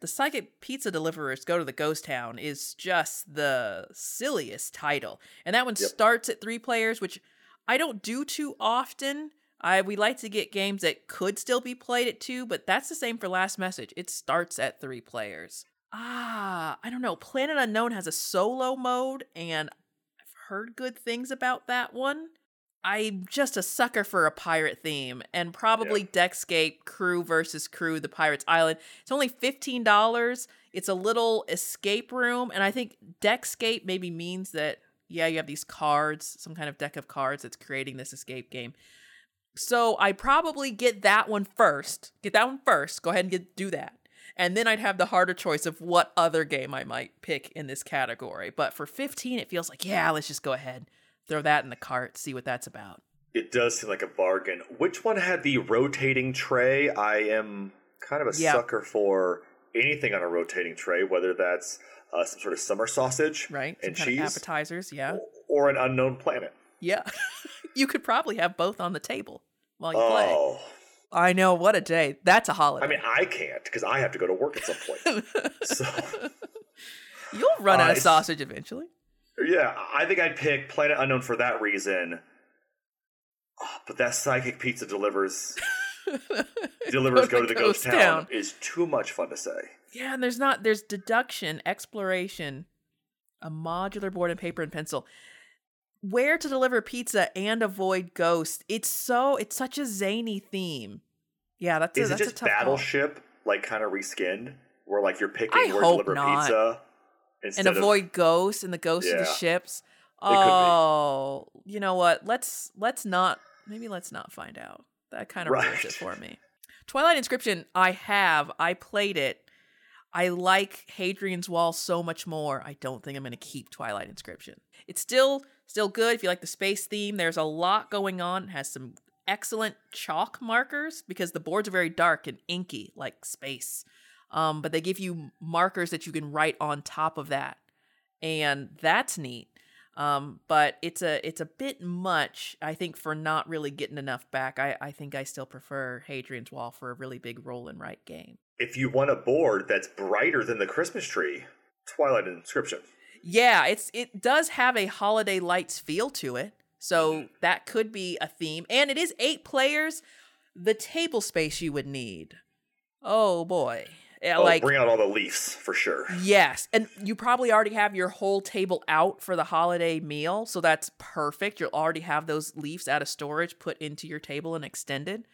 The Psychic Pizza Deliverers Go to the Ghost Town is just the silliest title. And that one Yep. starts at three players, which I don't do too often. I we like to get games that could still be played at two, but that's the same for Last Message. It starts at three players. Ah, I don't know. Planet Unknown has a solo mode, and I've heard good things about that one. I'm just a sucker for a pirate theme, and probably Deckscape Crew versus Crew, the Pirates Island. It's only fifteen dollars. It's a little escape room, and I think Deckscape maybe means that yeah, you have these cards, some kind of deck of cards that's creating this escape game. So I probably get that one first. Get that one first. Go ahead and get do that. And then I'd have the harder choice of what other game I might pick in this category. But for 15, it feels like, yeah, let's just go ahead, throw that in the cart, see what that's about. It does seem like a bargain. Which one had the rotating tray? I am kind of a Yeah. sucker for anything on a rotating tray, whether that's uh, some sort of summer sausage Right? Some and cheese appetizers, yeah. or an unknown planet. Yeah. you could probably have both on the table while you play. Oh, I know, what a day. That's a holiday. I mean, I can't because I have to go to work at some point. so, You'll run uh, out of sausage eventually. yeah, I think I'd pick Planet Unknown for that reason. Oh, but that psychic pizza delivers delivers go to the ghost, town, is too much fun to say. Yeah, and there's not there's deduction, exploration, a modular board and paper and pencil. Where to deliver pizza and avoid ghosts. It's so it's such a zany theme. Yeah, that's a, Is it that's a just call. Battleship like kind of reskinned, where like you're picking I where to deliver not. pizza instead and of avoid ghosts and the ghosts of the ships. Oh, you know what? Let's let's not maybe let's not find out. That kind of ruins it for me. Twilight Inscription, I have. I played it. I like Hadrian's Wall so much more. I don't think I'm going to keep Twilight Inscription. It's still still good if you like the space theme. There's a lot going on. It has some excellent chalk markers because the boards are very dark and inky like space. Um, but they give you markers that you can write on top of that, and that's neat. Um, but it's a it's a bit much, I think, for not really getting enough back. I, I think I still prefer Hadrian's Wall for a really big roll and write game. If you want a board that's brighter than the Christmas tree, Twilight Inscription. Yeah, it's it does have a holiday lights feel to it. So that could be a theme. And it is eight players. The table space you would need. Oh boy. Oh, like bring out all the leaves for sure. Yes, and you probably already have your whole table out for the holiday meal, so that's perfect. You'll already have those leaves out of storage put into your table and extended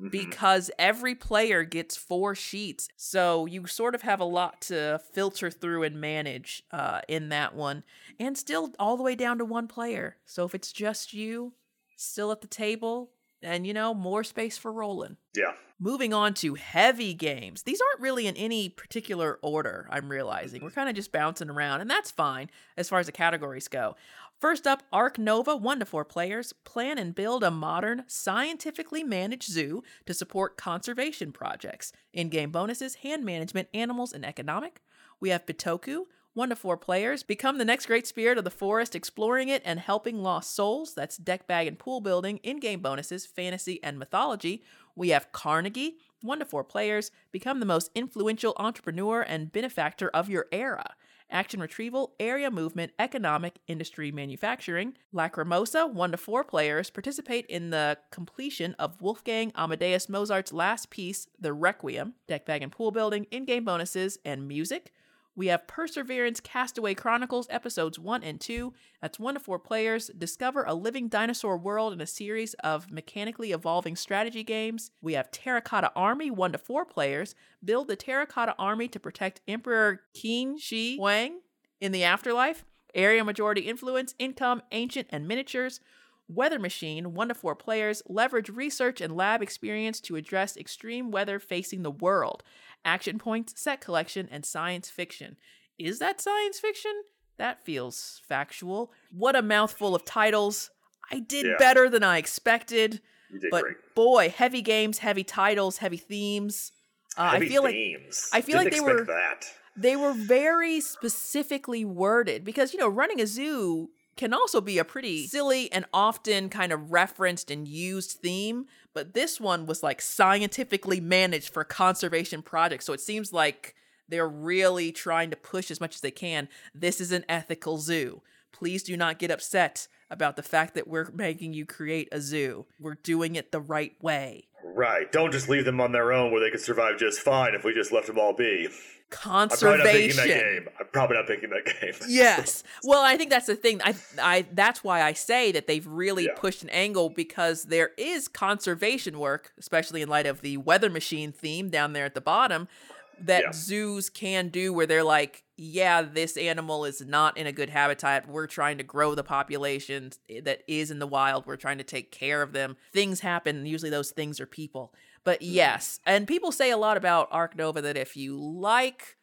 Mhm. because every player gets four sheets. So you sort of have a lot to filter through and manage uh, in that one, and still all the way down to one player. So if it's just you, still at the table, and you know, more space for rolling. Yeah. Moving on to heavy games. These aren't really in any particular order, I'm realizing. We're kind of just bouncing around, and that's fine as far as the categories go. First up, Ark Nova, one to four players, plan and build a modern, scientifically managed zoo to support conservation projects. In game bonuses, hand management, animals, and economic. We have Bitoku, one to four players, become the next great spirit of the forest, exploring it and helping lost souls. That's deck bag and pool building, in game bonuses, fantasy, and mythology. We have Carnegie, one to four players, become the most influential entrepreneur and benefactor of your era. Action retrieval, area movement, economic, industry, manufacturing. Lacrimosa, one to four players, participate in the completion of Wolfgang Amadeus Mozart's last piece, The Requiem. Deck bag and pool building, in game bonuses, and music. We have Perseverance Castaway Chronicles episodes 1 and 2. That's 1 to 4 players. Discover a living dinosaur world in a series of mechanically evolving strategy games. We have Terracotta Army 1 to 4 players. Build the Terracotta Army to protect Emperor Qin Shi Huang in the afterlife. Area majority influence, income, ancient, and miniatures. Weather Machine, 1 to 4 players, leverage research and lab experience to address extreme weather facing the world. Action points, set collection, and science fiction. Is that science fiction? That feels factual. What a mouthful of titles. I did Yeah. better than I expected, You did but great. boy, heavy games, heavy titles, heavy themes. Uh, Heavy I feel like. I feel Didn't like they were- that. they were very specifically worded because you know running a zoo can also be a pretty silly and often kind of referenced and used theme but this one was like scientifically managed for conservation projects. So it seems like they're really trying to push as much as they can. This is an ethical zoo. Please do not get upset about the fact that we're making you create a zoo. We're doing it the right way. Right. Don't just leave them on their own where they could survive just fine if we just left them all be. I'm probably not picking conservation that game. I'm probably not picking that game. yes. Well, I think that's the thing. I, I, that's why I say that they've really Yeah. pushed an angle because there is conservation work, especially in light of the weather machine theme down there at the bottom. that Yeah. zoos can do where they're like, yeah, this animal is not in a good habitat. We're trying to grow the population that is in the wild. We're trying to take care of them. Things happen. and Usually those things are people. But mm-hmm. yes, and people say a lot about Ark Nova that if you like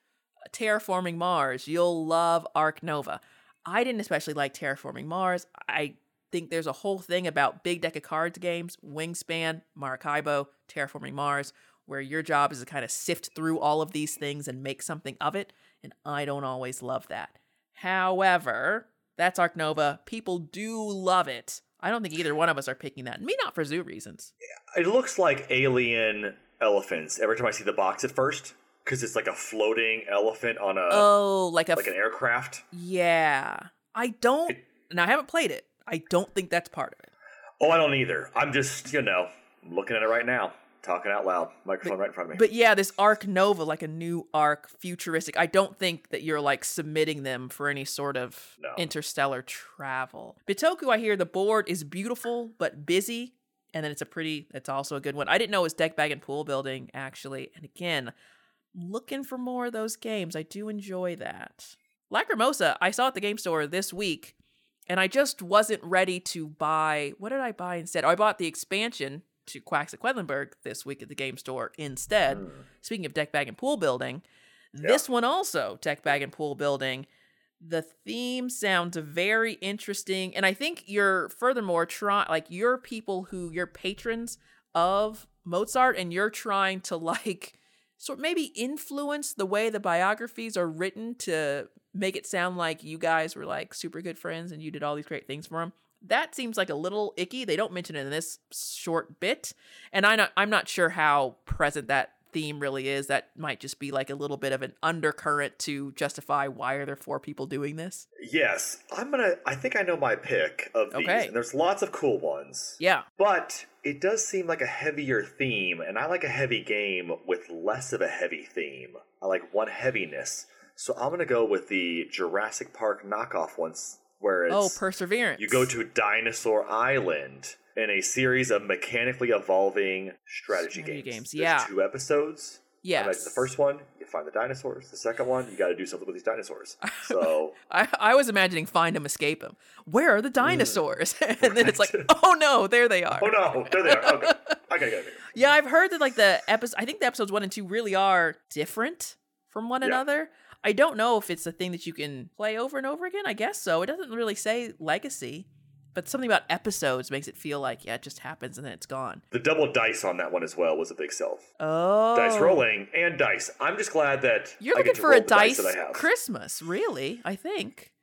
terraforming Mars, you'll love Ark Nova. I didn't especially like terraforming Mars. I think there's a whole thing about big deck of cards games, Wingspan, Maracaibo, terraforming Mars, where your job is to kind of sift through all of these things and make something of it. And I don't always love that. However, that's Ark Nova. People do love it. I don't think either one of us are picking that. Me not for zoo reasons. It looks like alien elephants every time I see the box at first, because it's like a floating elephant on a Oh, like a like an aircraft. yeah. I don't, and I haven't played it. I don't think that's part of it. Oh, I don't either. I'm just you know looking at it right now, talking out loud, microphone right in front of me. But yeah, this Ark Nova, like a new arc, futuristic. I don't think that you're like submitting them for any sort of No. interstellar travel. Bitoku, I hear the board is beautiful but busy, and then it's a pretty. It's also a good one. I didn't know it was deck bag and pool building actually. And again, looking for more of those games. I do enjoy that. Lacrimosa, I saw at the game store this week, and I just wasn't ready to buy. What did I buy instead? Oh, I bought the expansion to Quacks at Quedlinburg this week at the game store instead. Hmm. Speaking of deck bag and pool building, this one also deck bag and pool building. The theme sounds very interesting, and I think you're furthermore trying like you're people who you're patrons of Mozart, and you're trying to like sort maybe influence the way the biographies are written to make it sound like you guys were like super good friends and you did all these great things for him. That seems like a little icky. They don't mention it in this short bit, and I not, I'm not sure how present that theme really is. That might just be like a little bit of an undercurrent to justify why are there four people doing this. yes, I'm gonna. I think I know my pick of these, Okay. and there's lots of cool ones. Yeah, But it does seem like a heavier theme, and I like a heavy game with less of a heavy theme. I like one heaviness. So I'm gonna go with the Jurassic Park knockoff ones, where oh, it's oh, perseverance. you go to Dinosaur Island in a series of mechanically evolving strategy, Strategy games. games, There's yeah. two episodes. Imagine the first one, you find the dinosaurs. The second one, you got to do something with these dinosaurs. So I, I was imagining find them, escape them. Where are the mm. dinosaurs? and then it's like, oh no, there they are. Oh no, there they are. Okay. I gotta. Yeah, I've heard that like the episode. I think the episodes one and two really are different from one Yeah. another. I don't know if it's a thing that you can play over and over again. I guess so. It doesn't really say legacy, but something about episodes makes it feel like yeah, it just happens and then it's gone. The double dice on that one as well was a big sell. Oh, Dice rolling and dice. I'm just glad that You're I looking for a dice I have. Christmas, really? I think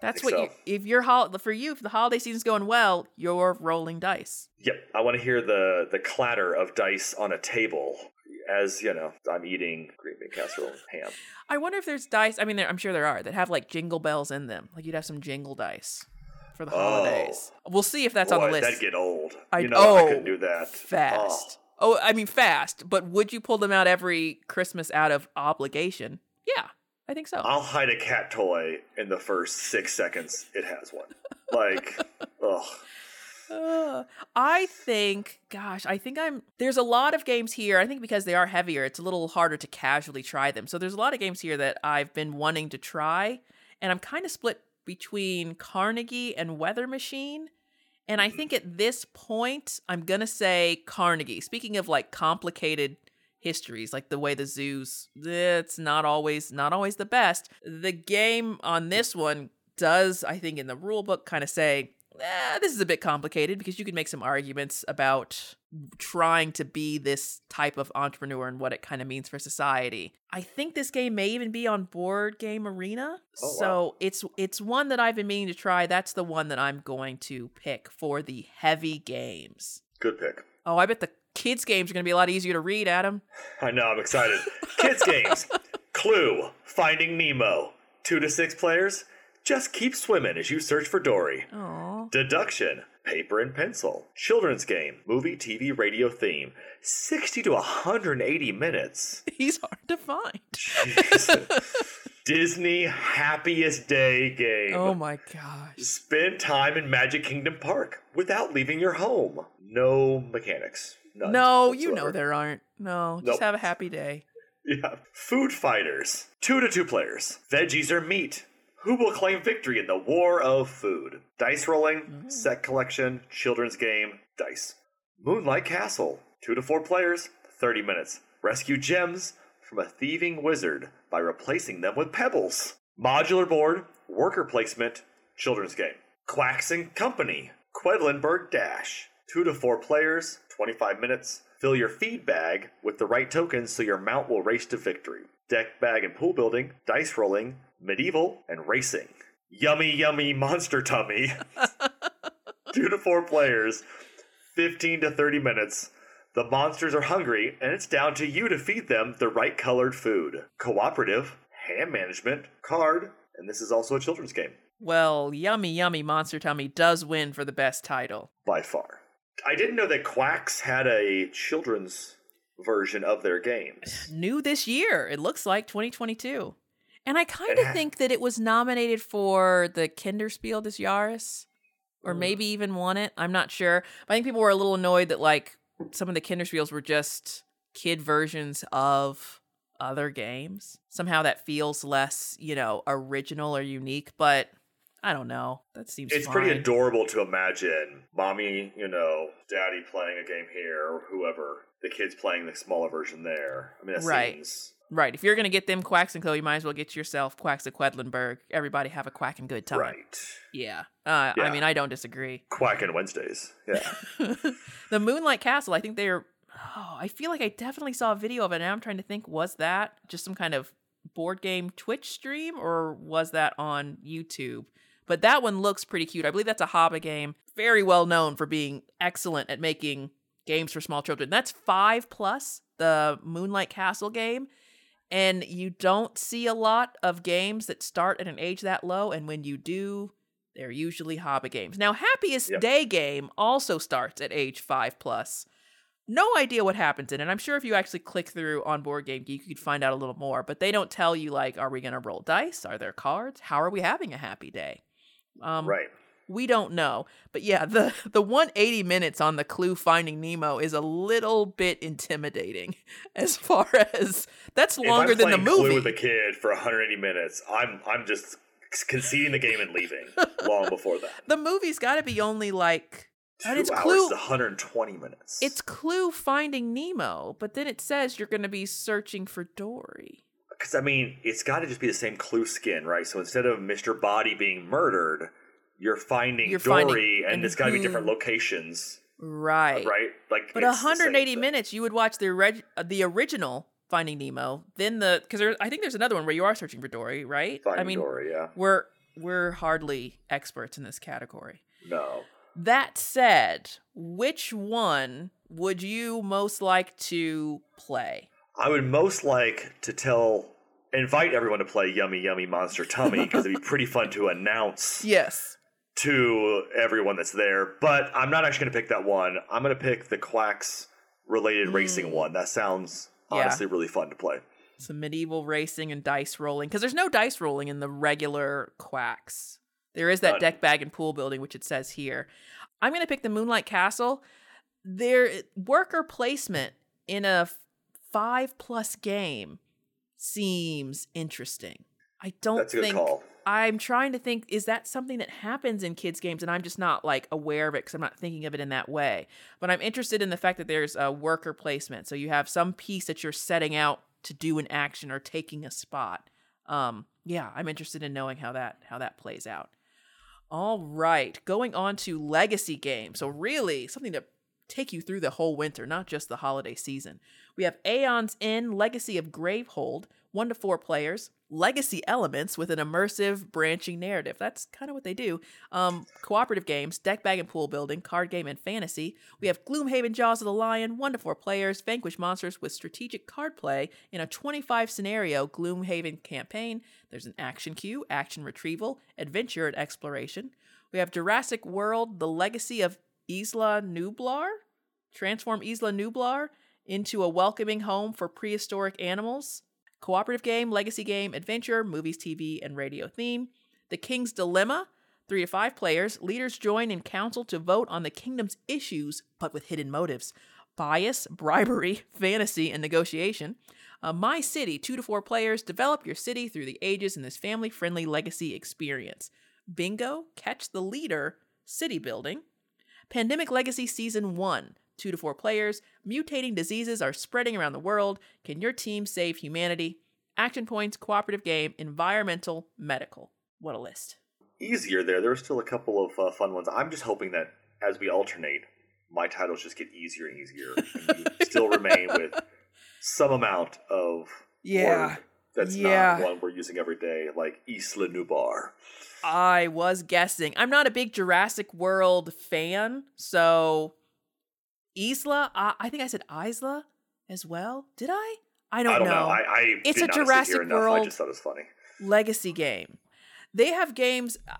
that's think what you. If your hol- for you, if the holiday season's going well, you're rolling dice. Yep, I want to hear the the clatter of dice on a table as you know I'm eating green bean casserole and ham. I wonder if there's dice. I mean, there, I'm sure there are that have like jingle bells in them. Like you'd have some jingle dice for the holidays. We'll see if that's on Oh. The list. that'd get old. I- you know, I oh, couldn't do that fast. Oh. I mean fast. But would you pull them out every Christmas out of obligation? Yeah, I think so. Oh, I'll hide a cat toy in the first six seconds it has one. Like, ugh. Uh, I think, gosh, I think I'm. There's a lot of games here. I think because they are heavier, it's a little harder to casually try them. So there's a lot of games here that I've been wanting to try, and I'm kind of split between Carnegie and Weather Machine. And I think at this point, I'm gonna say Carnegie. Speaking of like complicated histories, like the way the zoos, it's not always not always the best. The game on this one does, I think, in the rule book, kind of say eh, this is a bit complicated because you can make some arguments about trying to be this type of entrepreneur and what it kind of means for society. I think this game may even be on Board Game Arena. Oh, wow. so it's it's one that I've been meaning to try. That's the one that I'm going to pick for the heavy games. Good pick. Oh, I bet the kids games are going to be a lot easier to read, Adam. I know, I'm excited. Kids games. Clue. Finding Nemo. Two to six players. Just keep swimming as you search for Dory. Oh. Deduction. Paper and pencil. Children's game. Movie, TV, radio theme. 60 to 180 minutes. He's hard to find. Disney happiest day game. Oh my gosh. Spend time in Magic Kingdom Park without leaving your home. No mechanics. None No, you know there aren't. No, just Nope. have a happy day. Yeah. Food fighters. Two to two players. Veggies or meat. Who will claim victory in the war of food? Dice rolling, mm-hmm. set collection, children's game, dice. Moonlight Castle. Two to four players, 30 minutes. Rescue gems from a thieving wizard by replacing them with pebbles. Modular board, worker placement, children's game. Quacks and Company. Quedlinburg Dash. Two to four players, 25 minutes. Fill your feed bag with the right tokens so your mount will race to victory. Deck bag and pool building, dice rolling, medieval, and racing. Yummy, yummy monster tummy. Two to four players, 15 to 30 minutes. The monsters are hungry, and it's down to you to feed them the right colored food. Cooperative, hand management, card, and this is also a children's game Well, Yummy Yummy Monster Tummy does win for the best title. by far. I didn't know that Quacks had a children's version of their games. New this year, it looks like 2022. And I kind of think that it was nominated for the Kinderspiel des Jahres, or maybe even won it. I'm not sure. But I think people were a little annoyed that like some of the Kinderspiels were just kid versions of other games. Somehow that feels less, you know, original or unique. But I don't know. That seems It's fine. pretty adorable to imagine mommy, you know, daddy playing a game here, or whoever, the kids playing the smaller version there. I mean, that Right. seems. Right. If you're gonna get them quacks and co, you might as well get yourself quacks at Quedlinburg. Everybody have a quack and good time. Right. Yeah. Uh, I mean, I don't disagree. Quacking Wednesdays. Yeah. the Moonlight Castle, I think they're. Oh, I feel like I definitely saw a video of it. Now I'm trying to think, was that just some kind of board game Twitch stream or was that on YouTube? But that one looks pretty cute. I believe that's a HABA game, very well known for being excellent at making games for small children. That's five plus the Moonlight Castle game. And you don't see a lot of games that start at an age that low. And when you do, they're usually HABA games. Now, Happiest Yep. Day game also starts at age five plus. No idea what happens in it. I'm sure if you actually click through on Board Game Geek, you could find out a little more. But they don't tell you like, are we going to roll dice? Are there cards? How are we having a happy day? Um, right. We don't know. But yeah, the the 180 minutes on the clue finding Nemo is a little bit intimidating as far as that's longer than the playing Clue movie. with a kid for 180 minutes, I'm I'm just conceding the game and leaving long before that. the movie's got to be only like and Two it's hours Clue is 120 minutes. it's Clue finding Nemo, but then it says you're going to be searching for Dory. Because I mean, it's got to just be the same clue skin, right? So instead of Mr. Body being murdered, you're finding You're Dory, finding- and, and it's got to be different locations, Right. right? Like, But it's the 180 thing. minutes, you would watch the uh, the original Finding Nemo, then the because I think there's another one where you are searching for Dory, right? Finding I mean, Dory, yeah. we're we're hardly experts in this category. No, That said, which one would you most like to play? I would most like to tell, invite everyone to play Yummy Yummy Monster Tummy because it'd be pretty fun to announce Yes. To everyone that's there. But I'm not actually going to pick that one. I'm going to pick the Quacks related racing one. That sounds Mm. Yeah. honestly really fun to play. Some medieval racing and dice rolling because there's no dice rolling in the regular quacks. There is that None. deck bag and pool building, which it says here. I'm going to pick the Moonlight Castle. Their worker placement in a five plus game seems interesting. I don't That's a good think call. I'm trying to think is that something that happens in kids games and I'm just not like aware of it cuz I'm not thinking of it in that way. But I'm interested in the fact that there's a worker placement. So you have some piece that you're setting out to do an action or taking a spot. Um yeah, I'm interested in knowing how that how that plays out. All right, going on to legacy games. So really, something to take you through the whole winter, not just the holiday season. We have Aeon's End, Legacy of Gravehold, one to four players. Legacy elements with an immersive branching narrative. That's kind of what they do. Um, cooperative games, deck bag and pool building, card game and fantasy. We have Gloomhaven Jaws of the Lion, one to four players, vanquish monsters with strategic card play in a 25 scenario Gloomhaven campaign. There's an action queue, action retrieval, adventure and exploration. We have Jurassic World, the legacy of Isla Nublar. Transform Isla Nublar into a welcoming home for prehistoric animals. Cooperative game, legacy game, adventure, movies, TV, and radio theme. The King's Dilemma, three to five players. Leaders join in council to vote on the kingdom's issues, but with hidden motives. bias, bribery, fantasy, and negotiation. Uh, My City, two to four players, develop your city through the ages in this family friendly legacy experience. Bingo, catch the leader, city building. Pandemic Legacy Season 1, two to four players, mutating diseases are spreading around the world. Can your team save humanity? Action points, cooperative game, environmental, medical. What a list. Easier there. There are still a couple of uh, fun ones. I'm just hoping that as we alternate, my titles just get easier and easier, and still remain with some amount of Yeah. that's Yeah. not one we're using every day, like Isla Nubar. I was guessing. I'm not a big Jurassic World fan, so Isla. I, I think I said Isla as well. Did I? I don't, I don't know. I, I It's a Jurassic enough. I World- just thought it was funny. Legacy game. They have games uh,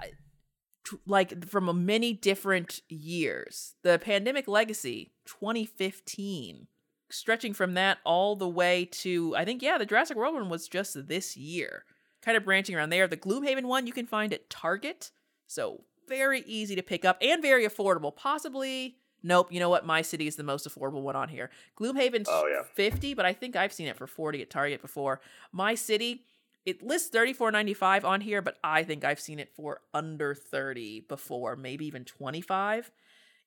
like from many different years. The Pandemic Legacy 2015, stretching from that all the way to I think yeah, the Jurassic World one was just this year. Kind of branching around there. The Gloomhaven one you can find at Target. So very easy to pick up and very affordable. Possibly Nope, you know what? My city is the most affordable one on here. Gloomhaven's Oh, yeah. 50, but I think I've seen it for 40 at Target before. My city, it lists 34.95 on here, but I think I've seen it for under 30 before, maybe even 25.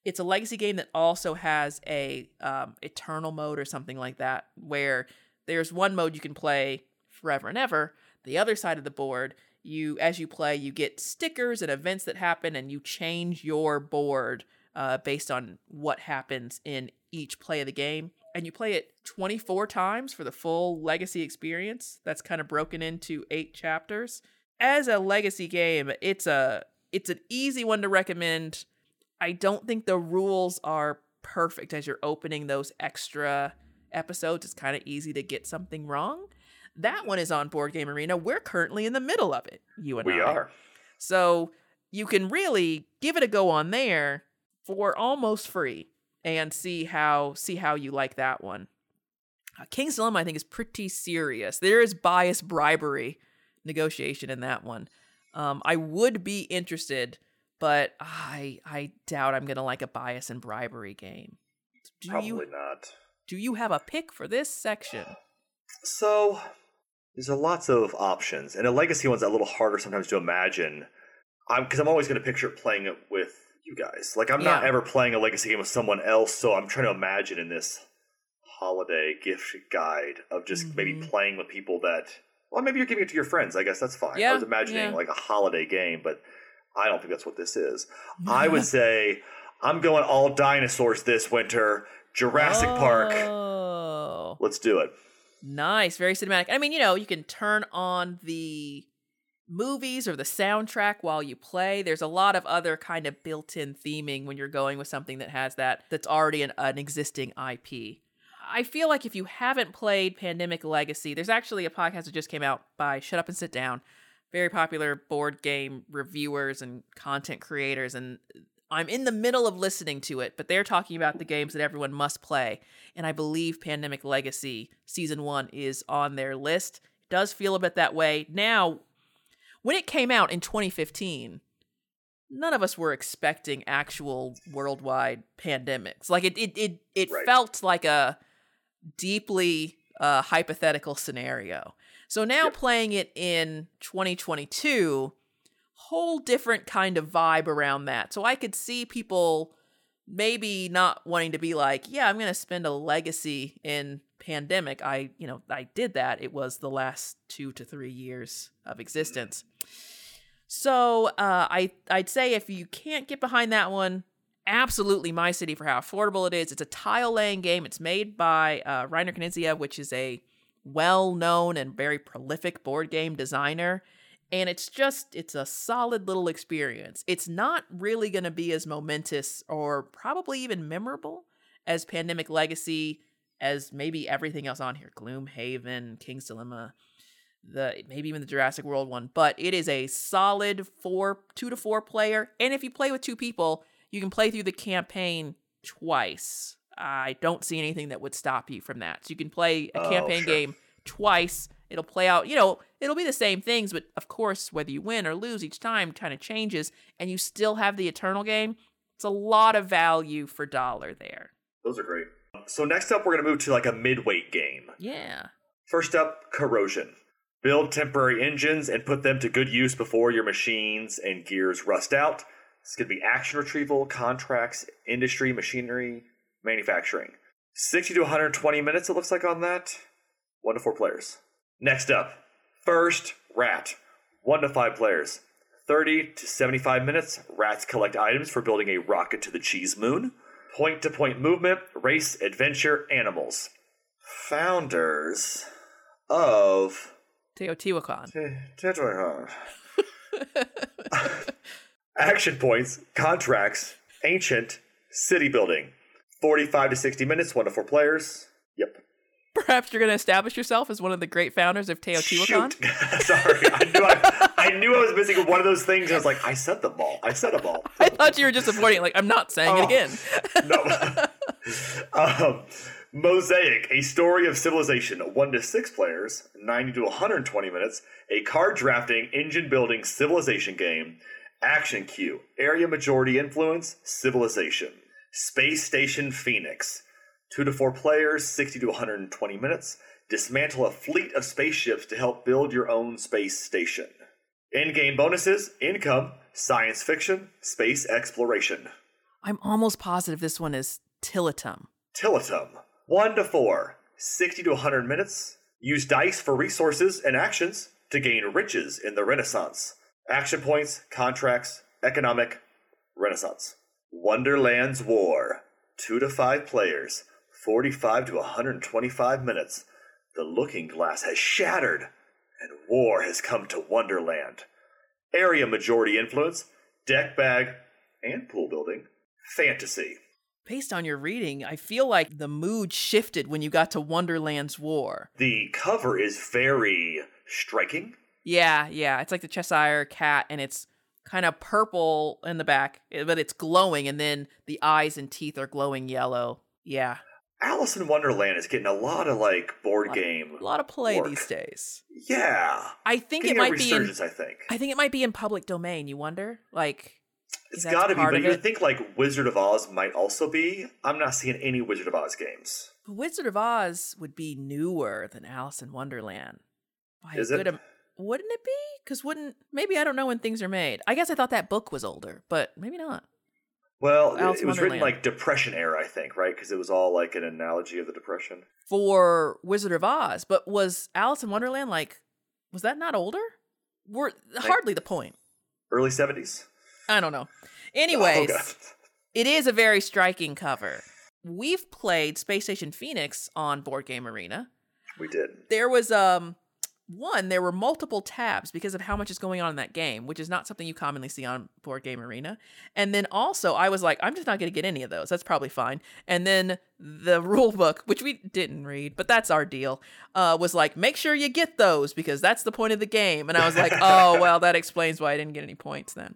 It's a legacy game that also has a um, eternal mode or something like that, where there's one mode you can play forever and ever. The other side of the board, you as you play, you get stickers and events that happen, and you change your board uh, based on what happens in each play of the game. And you play it 24 times for the full legacy experience. That's kind of broken into eight chapters. As a legacy game, it's a it's an easy one to recommend. I don't think the rules are perfect as you're opening those extra episodes. It's kind of easy to get something wrong. That one is on Board Game Arena. We're currently in the middle of it. You and We I. We are. So you can really give it a go on there for almost free and see how see how you like that one. Uh, King's Dilemma, I think, is pretty serious. There is bias, bribery, negotiation in that one. Um, I would be interested, but I I doubt I'm gonna like a bias and bribery game. Do Probably you not. do you have a pick for this section? So there's a lots of options, and a legacy one's a little harder sometimes to imagine. I'm because I'm always going to picture playing it with you guys. Like I'm not ever playing a legacy game with someone else, so I'm trying to imagine in this holiday gift guide of just maybe Mhm. playing with people that. Well, maybe you're giving it to your friends. I guess that's fine. I was imagining yeah. like a holiday game, but I don't think that's what this is. I would say I'm going all dinosaurs this winter. Jurassic Park. Oh. Let's do it. Nice, very cinematic. I mean, you know, you can turn on the movies or the soundtrack while you play. There's a lot of other kind of built-in theming when you're going with something that has that that's already an, an existing IP. I feel like if you haven't played Pandemic Legacy, there's actually a podcast that just came out by Shut Up and Sit Down, very popular board game reviewers and content creators and I'm in the middle of listening to it, but they're talking about the games that everyone must play. And I believe Pandemic Legacy Season 1 is on their list. It does feel a bit that way. Now, when it came out in 2015, none of us were expecting actual worldwide pandemics. Like it it it, it Right. felt like a deeply uh, hypothetical scenario. So now Yep. playing it in 2022, whole different kind of vibe around that. So I could see people maybe not wanting to be like, yeah, I'm going to spend a legacy in pandemic. I, you know, I did that. It was the last 2 to 3 years of existence. So, uh I I'd say if you can't get behind that one, absolutely my city for how affordable it is. It's a tile laying game. It's made by uh, Reiner Knizia, which is a well known and very prolific board game designer. And it's just, it's a solid little experience. It's not really going to be as momentous or probably even memorable as Pandemic Legacy, as maybe everything else on here Gloomhaven, King's Dilemma, the maybe even the Jurassic World one. But it is a solid four, two to four player. And if you play with two people, you can play through the campaign twice. I don't see anything that would stop you from that. So you can play a Oh, campaign sure. game twice. It'll play out, you know, it'll be the same things, but of course, whether you win or lose each time kind of changes, and you still have the Eternal game. It's a lot of value for dollar there. Those are great. so next up, we're gonna move to like a midweight game. Yeah. First up, corrosion. Build temporary engines and put them to good use before your machines and gears rust out. It's going to be action retrieval, contracts, industry, machinery, manufacturing. 60 to 120 minutes, it looks like, on that. One to four players. Next up, First Rat. One to five players. 30 to 75 minutes, rats collect items for building a rocket to the cheese moon. Point to point movement, race, adventure, animals. Founders of Teotihuacan. Teotihuacan. Action points, contracts, ancient, city building. 45 to 60 minutes, one to four players. Yep. Perhaps you're going to establish yourself as one of the great founders of Teotihuacan. Sorry, I knew I, I knew I was missing one of those things. I was like, I said them all. I said them all. I thought you were just avoiding. Like, I'm not saying it Oh. again. no. um, Mosaic, a story of civilization, one to six players, 90 to 120 minutes, a card drafting, engine building civilization game. Action queue, area majority influence, civilization. Space Station Phoenix, two to four players, 60 to 120 minutes. Dismantle a fleet of spaceships to help build your own space station. In game bonuses, income, science fiction, space exploration. I'm almost positive this one is Tiletum. Tiletum. 1 to 4. 60 to 100 minutes. Use dice for resources and actions to gain riches in the Renaissance. Action points, contracts, economic, Renaissance. Wonderland's War. 2 to 5 players. 45 to 125 minutes. The looking glass has shattered, and war has come to Wonderland. Area majority influence, deck bag, and pool building. Fantasy. Based on your reading, I feel like the mood shifted when you got to Wonderland's War. The cover is very striking. Yeah, yeah. It's like the Cheshire cat, and it's kind of purple in the back, eh, but it's glowing, and then the eyes and teeth are glowing yellow. Yeah. Alice in Wonderland is getting a lot of like board Lot- game. A lot of play Work. these days. Yeah, I think getting it a might be in resurgence. I think I think it might be in public domain, you wonder? Like it's got to be, but you would think like Wizard of Oz might also be. I'm not seeing any Wizard of Oz games. Wizard of Oz would be newer than Alice in Wonderland. By Is it? am- wouldn't it be? Because wouldn't maybe I don't know when things are made. I guess I thought that book was older, but maybe not. Well, it- Alice it was written like Depression era, I think, right? Because it was all like an analogy of the Depression. For Wizard of Oz, but was Alice in Wonderland like was that not older? We're hardly the point. Early 70s. I don't know. Oh, Anyways, God. it is a very striking cover. We've played Space Station Phoenix on Board Game Arena. we did. there was um one there were multiple tabs because of how much is going on in that game which is not something you commonly see on board game arena and then also i was like i'm just not going to get any of those that's probably fine and then the rule book which we didn't read but that's our deal uh, was like make sure you get those because that's the point of the game and i was like oh well that explains why i didn't get any points then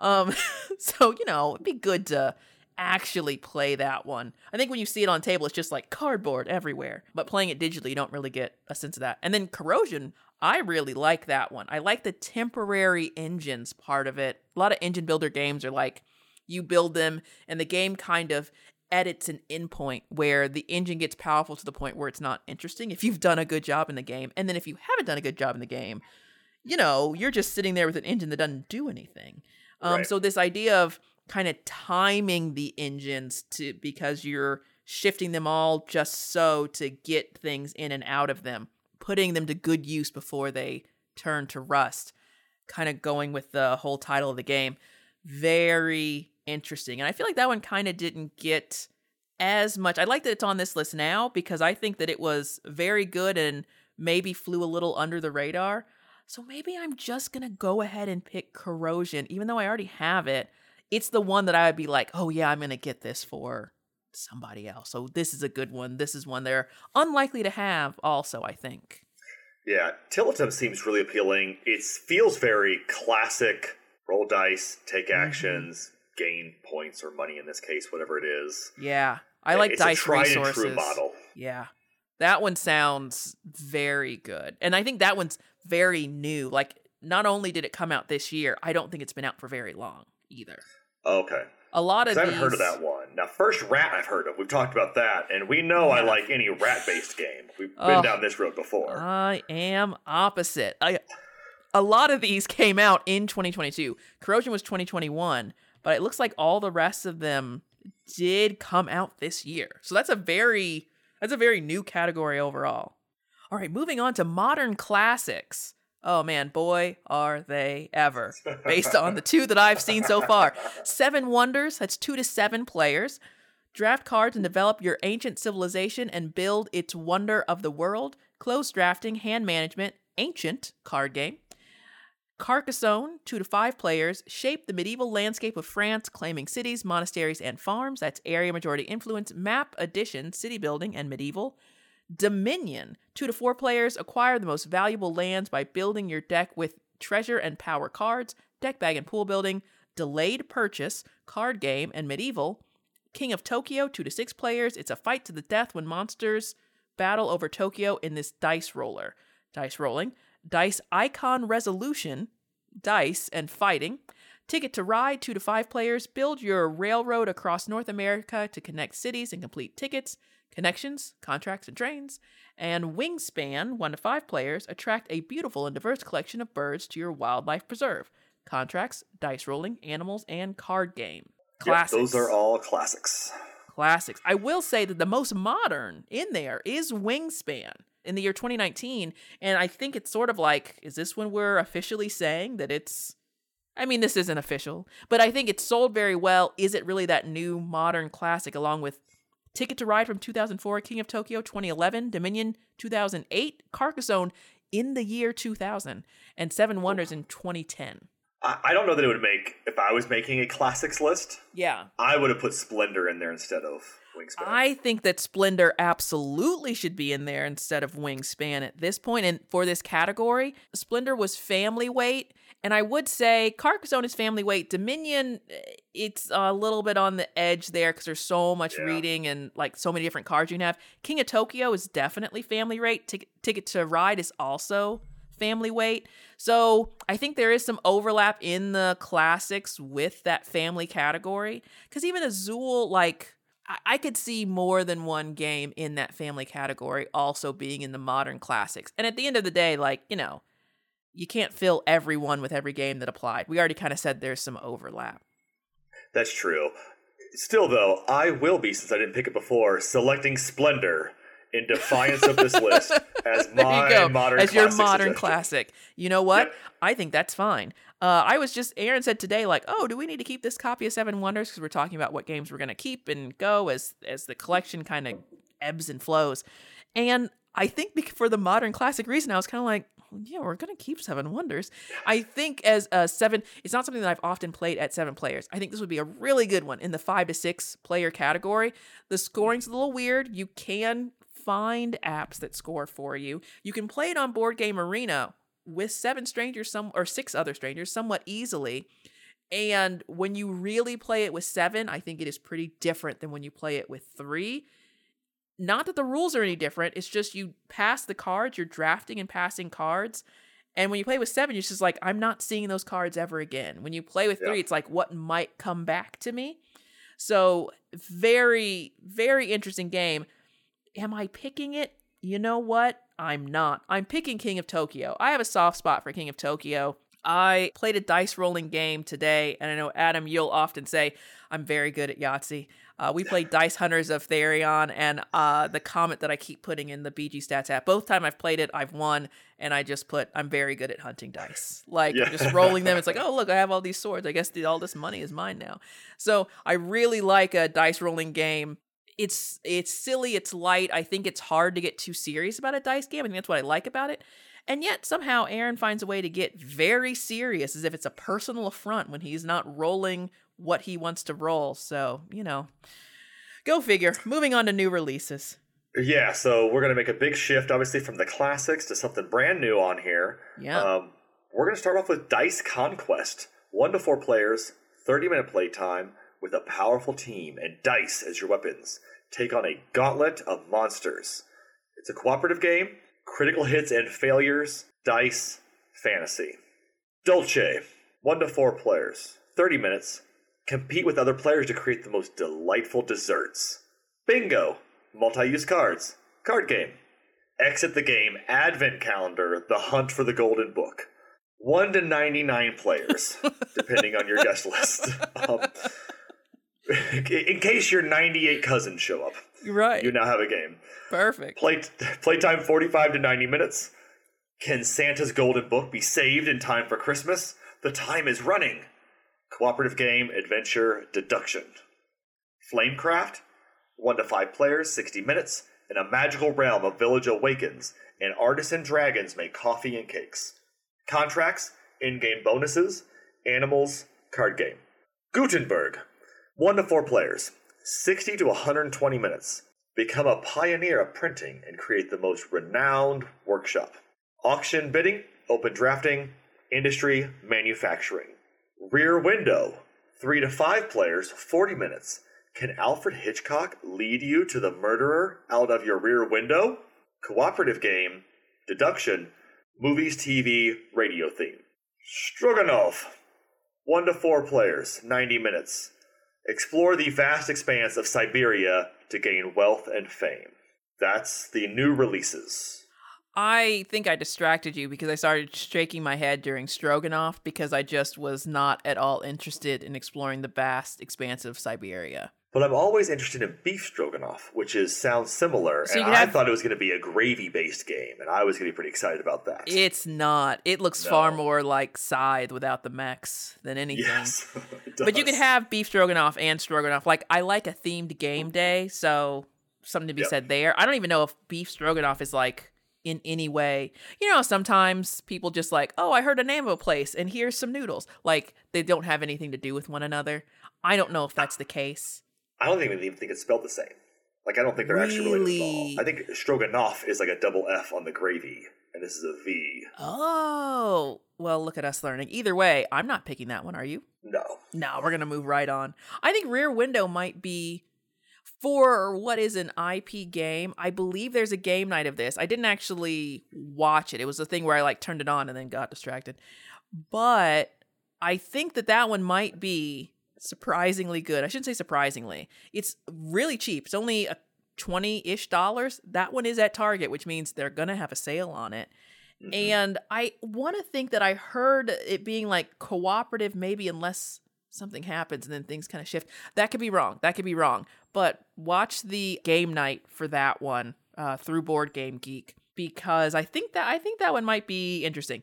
um so you know it'd be good to actually play that one. I think when you see it on table, it's just like cardboard everywhere. But playing it digitally, you don't really get a sense of that. And then corrosion, I really like that one. I like the temporary engines part of it. A lot of engine builder games are like you build them, and the game kind of edits an endpoint where the engine gets powerful to the point where it's not interesting if you've done a good job in the game. And then if you haven't done a good job in the game, you know, you're just sitting there with an engine that doesn't do anything. Um, Right. So this idea of kind of timing the engines to because you're shifting them all just so to get things in and out of them, putting them to good use before they turn to rust. Kind of going with the whole title of the game. Very interesting. And I feel like that one kind of didn't get as much. I like that it's on this list now because I think that it was very good and maybe flew a little under the radar. So maybe I'm just going to go ahead and pick Corrosion, even though I already have it. It's the one that I would be like, oh, yeah, I'm going to get this for somebody else. So this is a good one. This is one they're unlikely to have, also, I think. Yeah, Tiletum seems really appealing. It feels very classic roll dice, take Mm-hmm. actions, gain points or money in this case, whatever it is. Yeah. I like it's dice a tried resources. and true model. Yeah. That one sounds very good. And I think that one's very new. Like, not only did it come out this year, I don't think it's been out for very long either. Okay. A lot of I haven't heard of that one. Now, first rat I've heard of. We've talked about that, and we know I like any rat-based game. We've been Oh. down this road before. I am opposite. I, a lot of these came out in 2022. Corrosion was 2021, but it looks like all the rest of them did come out this year. So that's a very that's a very new category overall. All right, moving on to modern classics. Oh man, boy, are they ever. Based on the two that I've seen so far. Seven Wonders, that's two to seven players. Draft cards and develop your ancient civilization and build its wonder of the world. Close drafting, hand management, ancient card game. Carcassonne, two to five players, shape the medieval landscape of France, claiming cities, monasteries, and farms. That's area majority influence, map addition, city building, and medieval. Dominion, two to four players, acquire the most valuable lands by building your deck with treasure and power cards, deck bag and pool building, delayed purchase, card game, and medieval. King of Tokyo, two to six players. It's a fight to the death when monsters battle over Tokyo in this dice roller. Dice rolling. Dice Icon Resolution, Dice and Fighting. Ticket to Ride, two to five players. Build your railroad across North America to connect cities and complete tickets, connections, contracts, and trains. And Wingspan, one to five players. Attract a beautiful and diverse collection of birds to your wildlife preserve. Contracts, dice rolling, animals, and card game. Yep, Classics those are all classics. classics. I will say that the most modern in there is Wingspan in the year 2019. And I think it's sort of like, is this when we're officially saying that it's. I mean, this isn't official, but I think it's sold very well. Is it really that new modern classic along with Ticket to Ride from 2004, King of Tokyo 2011, Dominion 2008, Carcassonne in the year 2000, and Seven Wonders in 2010? I, don't know that it would make if I was making a classics list. Yeah. I would have put Splendor in there instead of Wingspan. I think that Splendor absolutely should be in there instead of Wingspan at this point. And for this category, Splendor was family weight. And I would say Carcassonne is family weight. Dominion, eh, it's a little bit on the edge there because there's so much Yeah. reading and like so many different cards you can have. King of Tokyo is definitely family rate. Ticket, Ticket to Ride is also family weight. So I think there is some overlap in the classics with that family category. Because even Azul, like, I-, I could see more than one game in that family category also being in the modern classics. And at the end of the day, like, you know, you can't fill everyone with every game that applied. We already kind of said there's some overlap. That's true. Still, though, I will be, since I didn't pick it before, selecting Splendor in defiance of this list as my modern As your modern suggestion. classic. You know what? Yep. I think that's fine. Uh, I was just, Aaron said today, like, oh, do we need to keep this copy of Seven Wonders? Because we're talking about what games we're going to keep and go as as the collection kind of ebbs and flows. And I think for the modern classic reason, I was kind of like, yeah, we're to keep Seven Wonders. I think as a seven, it's not something that I've often played at seven players. I think this would be a really good one in the five to six player category. The scoring's a little weird. You can find apps that score for you. You can play it on Board Game Arena with seven strangers, some or six other strangers, somewhat easily. And when you really play it with seven, I think it is pretty different than when you play it with three. Not that the rules are any different, it's just you pass the cards, you're drafting and passing cards. And when you play with seven, you're just like, I'm not seeing those cards ever again. When you play with Yeah. three, it's like, what might come back to me? So, very, very interesting game. Am I picking it? You know what? I'm not. I'm picking King of Tokyo. I have a soft spot for King of Tokyo. I played a dice rolling game today, and I know Adam, you'll often say I'm very good at Yahtzee. Uh, we played Dice Hunters of Therion, and uh, the comment that I keep putting in the BG Stats app. Both time I've played it, I've won, and I just put I'm very good at hunting dice. Like Yeah. I'm just rolling them. It's like, oh look, I have all these swords. I guess the, all this money is mine now. So I really like a dice rolling game it's it's silly, it's light. I think it's hard to get too serious about a dice game. I think that's what I like about it. And yet somehow Aaron finds a way to get very serious as if it's a personal affront when he's not rolling what he wants to roll. So, you know, go figure. Moving on to new releases. Yeah, so we're going to make a big shift, obviously, from the classics to something brand new on here. Yeah. Um, we're going to start off with Dice Conquest. One to four players, 30 minute playtime with a powerful team and dice as your weapons. Take on a gauntlet of monsters. It's a cooperative game, critical hits and failures, dice, fantasy. Dolce. One to four players, 30 minutes, Compete with other players to create the most delightful desserts. Bingo! Multi use cards. Card game. Exit the game. Advent calendar. The hunt for the golden book. 1 to 99 players, depending on your guest list. Um, in case your 98 cousins show up, Right. you now have a game. Perfect. Play playtime 45 to 90 minutes. Can Santa's golden book be saved in time for Christmas? The time is running. Cooperative game, adventure, deduction. Flamecraft, 1 to 5 players, 60 minutes. In a magical realm, a village awakens, and artisan dragons make coffee and cakes. Contracts, in game bonuses, animals, card game. Gutenberg, 1 to 4 players, 60 to 120 minutes. Become a pioneer of printing and create the most renowned workshop. Auction bidding, open drafting, industry, manufacturing. Rear window, 3 to 5 players, 40 minutes. Can Alfred Hitchcock lead you to the murderer out of your rear window? Cooperative game, deduction, movies, TV, radio theme. Stroganoff, 1 to 4 players, 90 minutes. Explore the vast expanse of Siberia to gain wealth and fame. That's the new releases. I think I distracted you because I started shaking my head during Stroganoff because I just was not at all interested in exploring the vast expanse of Siberia. But I'm always interested in beef stroganoff, which is sounds similar. So and could I have- thought it was going to be a gravy-based game, and I was going to be pretty excited about that. It's not. It looks far more like Scythe without the mechs than anything. yes, But you could have beef stroganoff and stroganoff. Like I like a themed game day, so something to be Yep. said there. I don't even know if beef stroganoff is like in any way. You know, sometimes people just like, "Oh, I heard a name of a place and here's some noodles." Like they don't have anything to do with one another. I don't know if that's the case. I don't even even think it's spelled the same. Like I don't think they're actually related at Really? all. I think stroganoff is like a double F on the gravy, and this is a V. Oh, well, look at us learning. Either way, I'm not picking that one, are you? No, No, we're gonna move right on. I think Rear Window might be for what is an IP game. I believe there's a game night of this. I didn't actually watch it. It was a thing where I like turned it on and then got distracted. But I think that that one might be surprisingly good. I shouldn't say surprisingly. It's really cheap. It's only a 20-ish dollars. That one is at Target, which means they're going to have a sale on it. Mhm. And I want to think that I heard it being like cooperative, maybe unless something happens and then things kind of shift. That could be wrong. That could be wrong. But watch the game night for that one uh, through Board Game Geek because I think that I think that one might be interesting.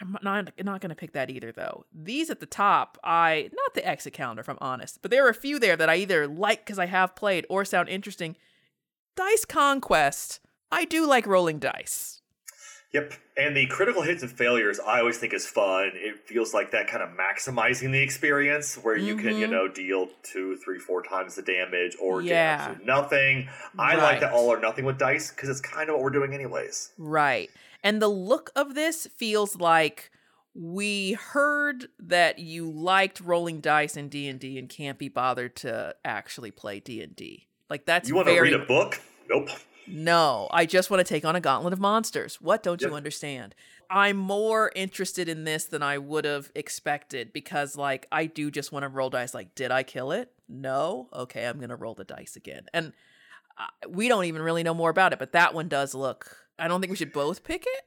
I'm not not going to pick that either though. These at the top, I not the exit calendar if I'm honest, but there are a few there that I either like because I have played or sound interesting. Dice Conquest. I do like rolling dice. Yep. And the critical hits and failures I always think is fun. It feels like that kind of maximizing the experience where you can, you Mhm. know, deal two, three, four times the damage or Yeah. nothing. I like Right. that all or nothing with dice because it's kind of what we're doing anyways. Right. And the look of this feels like we heard that you liked rolling dice in D&D and can't be bothered to actually play D&D. Like that's you want to read a book? Nope. No, I just want to take on a gauntlet of monsters. What don't you understand? I'm more interested in this than I would have expected because, like, I do just want to roll dice. Like, did I kill it? No. Okay, I'm gonna roll the dice again. And uh, we don't even really know more about it, but that one does look. I don't think we should both pick it,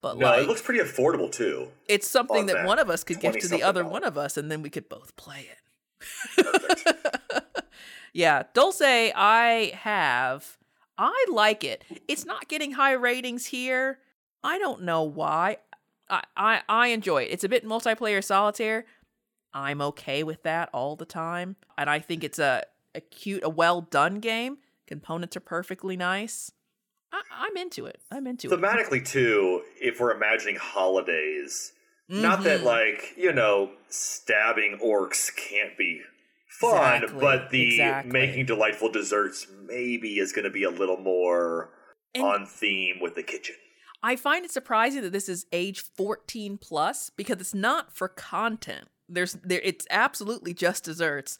but No, like, it looks pretty affordable too. it's something on that that one of us could give to the other dollar. one of us, and then we could both play it. Yeah, Dolce, I have. I like it. It's not getting high ratings here. I don't know why. I, I, I enjoy it. It's a bit multiplayer solitaire. I'm okay with that all the time. And I think it's a, a cute, a well done game. Components are perfectly nice. I, I'm into it. I'm into it. Thematically too, if we're imagining holidays, not that Mhm. like you know stabbing orcs can't be fun, Exactly, but the exactly. making delightful desserts maybe is going to be a little more And- on theme with the kitchen. I find it surprising that this is age 14 plus because it's not for content. There's there it's absolutely just desserts.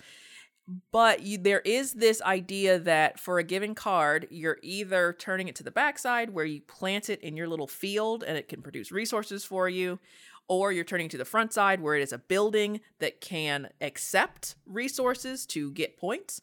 But you, there is this idea that for a given card, you're either turning it to the backside where you plant it in your little field and it can produce resources for you, or you're turning to the front side where it is a building that can accept resources to get points.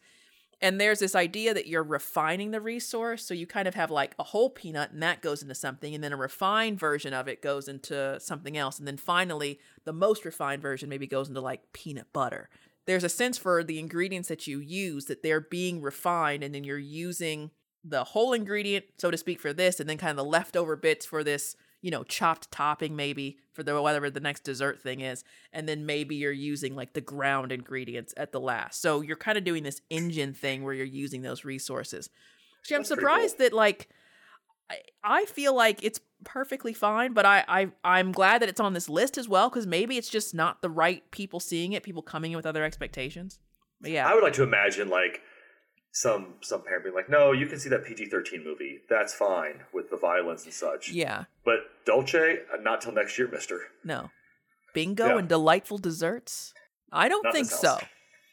And there's this idea that you're refining the resource. So you kind of have like a whole peanut and that goes into something. And then a refined version of it goes into something else. And then finally, the most refined version maybe goes into like peanut butter. There's a sense for the ingredients that you use that they're being refined and then you're using the whole ingredient, so to speak, for this, and then kind of the leftover bits for this you know, chopped topping maybe for the whatever the next dessert thing is, and then maybe you're using like the ground ingredients at the last. So you're kind of doing this engine thing where you're using those resources. See, I'm That's surprised cool. that like I, I feel like it's perfectly fine, but I, I I'm glad that it's on this list as well because maybe it's just not the right people seeing it, people coming in with other expectations. But yeah, I would like to imagine like some some parent being like, "No, you can see that PG thirteen movie. That's fine with the violence and such." yeah, But Dolce, uh, not till next year, Mister. no, bingo Yeah. and delightful desserts. I don't Not think so.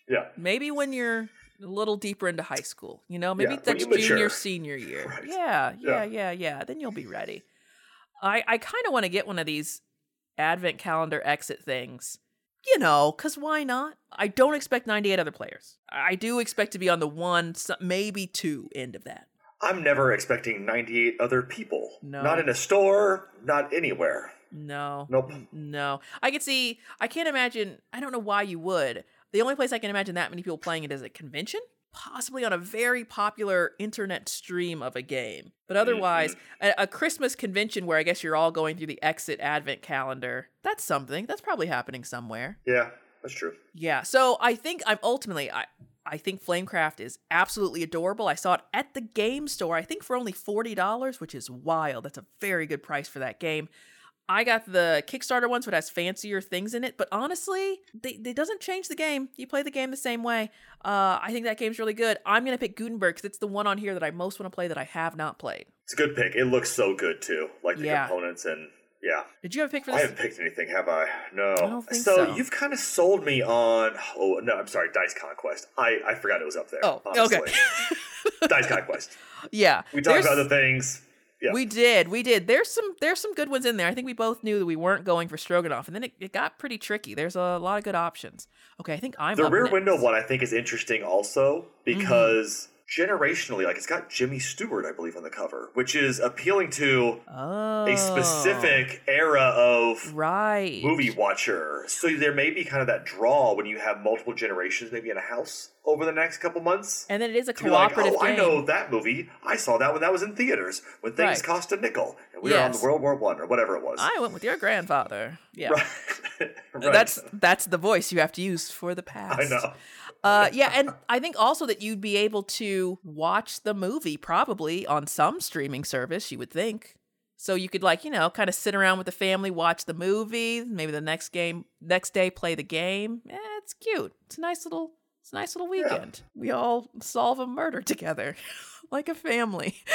Yeah, maybe when you're a little deeper into high school you know maybe Yeah, that's junior senior year Right. yeah, yeah Yeah. yeah yeah then you'll be ready i i kind of want to get one of these advent calendar exit things you know because why not i don't expect 98 other players i do expect to be on the one maybe two end of that I'm never expecting ninety eight other people. No. not in a store, not anywhere. no Nope. No i could see i can't imagine i don't know why you would the only place i can imagine that many people playing it is a convention possibly on a very popular internet stream of a game but otherwise mm-hmm. a, a christmas convention where i guess you're all going through the exit advent calendar that's something that's probably happening somewhere Yeah, that's true. yeah so i think i'm ultimately i I think Flamecraft is absolutely adorable. I saw it at the game store, I think for only $40, which is wild. That's a very good price for that game. I got the Kickstarter ones, which has fancier things in it, but honestly, they, they doesn't change the game. You play the game the same way. Uh, I think that game's really good. I'm gonna pick Gutenberg because it's the one on here that I most want to play that I have not played. It's a good pick. It looks so good too, like the Yeah. components and yeah. Did you have a pick for this? I haven't picked anything, have I? No. I think so. you've kind of sold me on. Oh no, I'm sorry, Dice Conquest. I I forgot it was up there. Oh, honestly. okay. Dice Conquest. yeah, We talked there's- about other things. Yeah. We did, we did. There's some there's some good ones in there. I think we both knew that we weren't going for Stroganoff, and then it, it got pretty tricky. There's a lot of good options. Okay, I think I'm the Rear next. Window one I think is interesting also mm-hmm. because generationally, like it's got Jimmy Stewart, I believe, on the cover, which is appealing to Oh, a specific oh. era of right movie watcher. So there may be kind of that draw when you have multiple generations, maybe in a house over the next couple months. and then it is a be like, cooperative oh, I know that movie. I saw that when that was in theaters when things Right. cost a nickel, and we were on Yes. World War One or whatever it was. I went with your grandfather. Yeah, Right. Right. that's that's the voice you have to use for the past. I know. Uh, yeah, and I think also that you'd be able to watch the movie probably on some streaming service. You would think. So you could like you know kind of sit around with the family, watch the movie, maybe the next game, next day play the game. Eh, it's cute. It's a nice little, it's a nice little weekend. We all solve a murder together, like a family.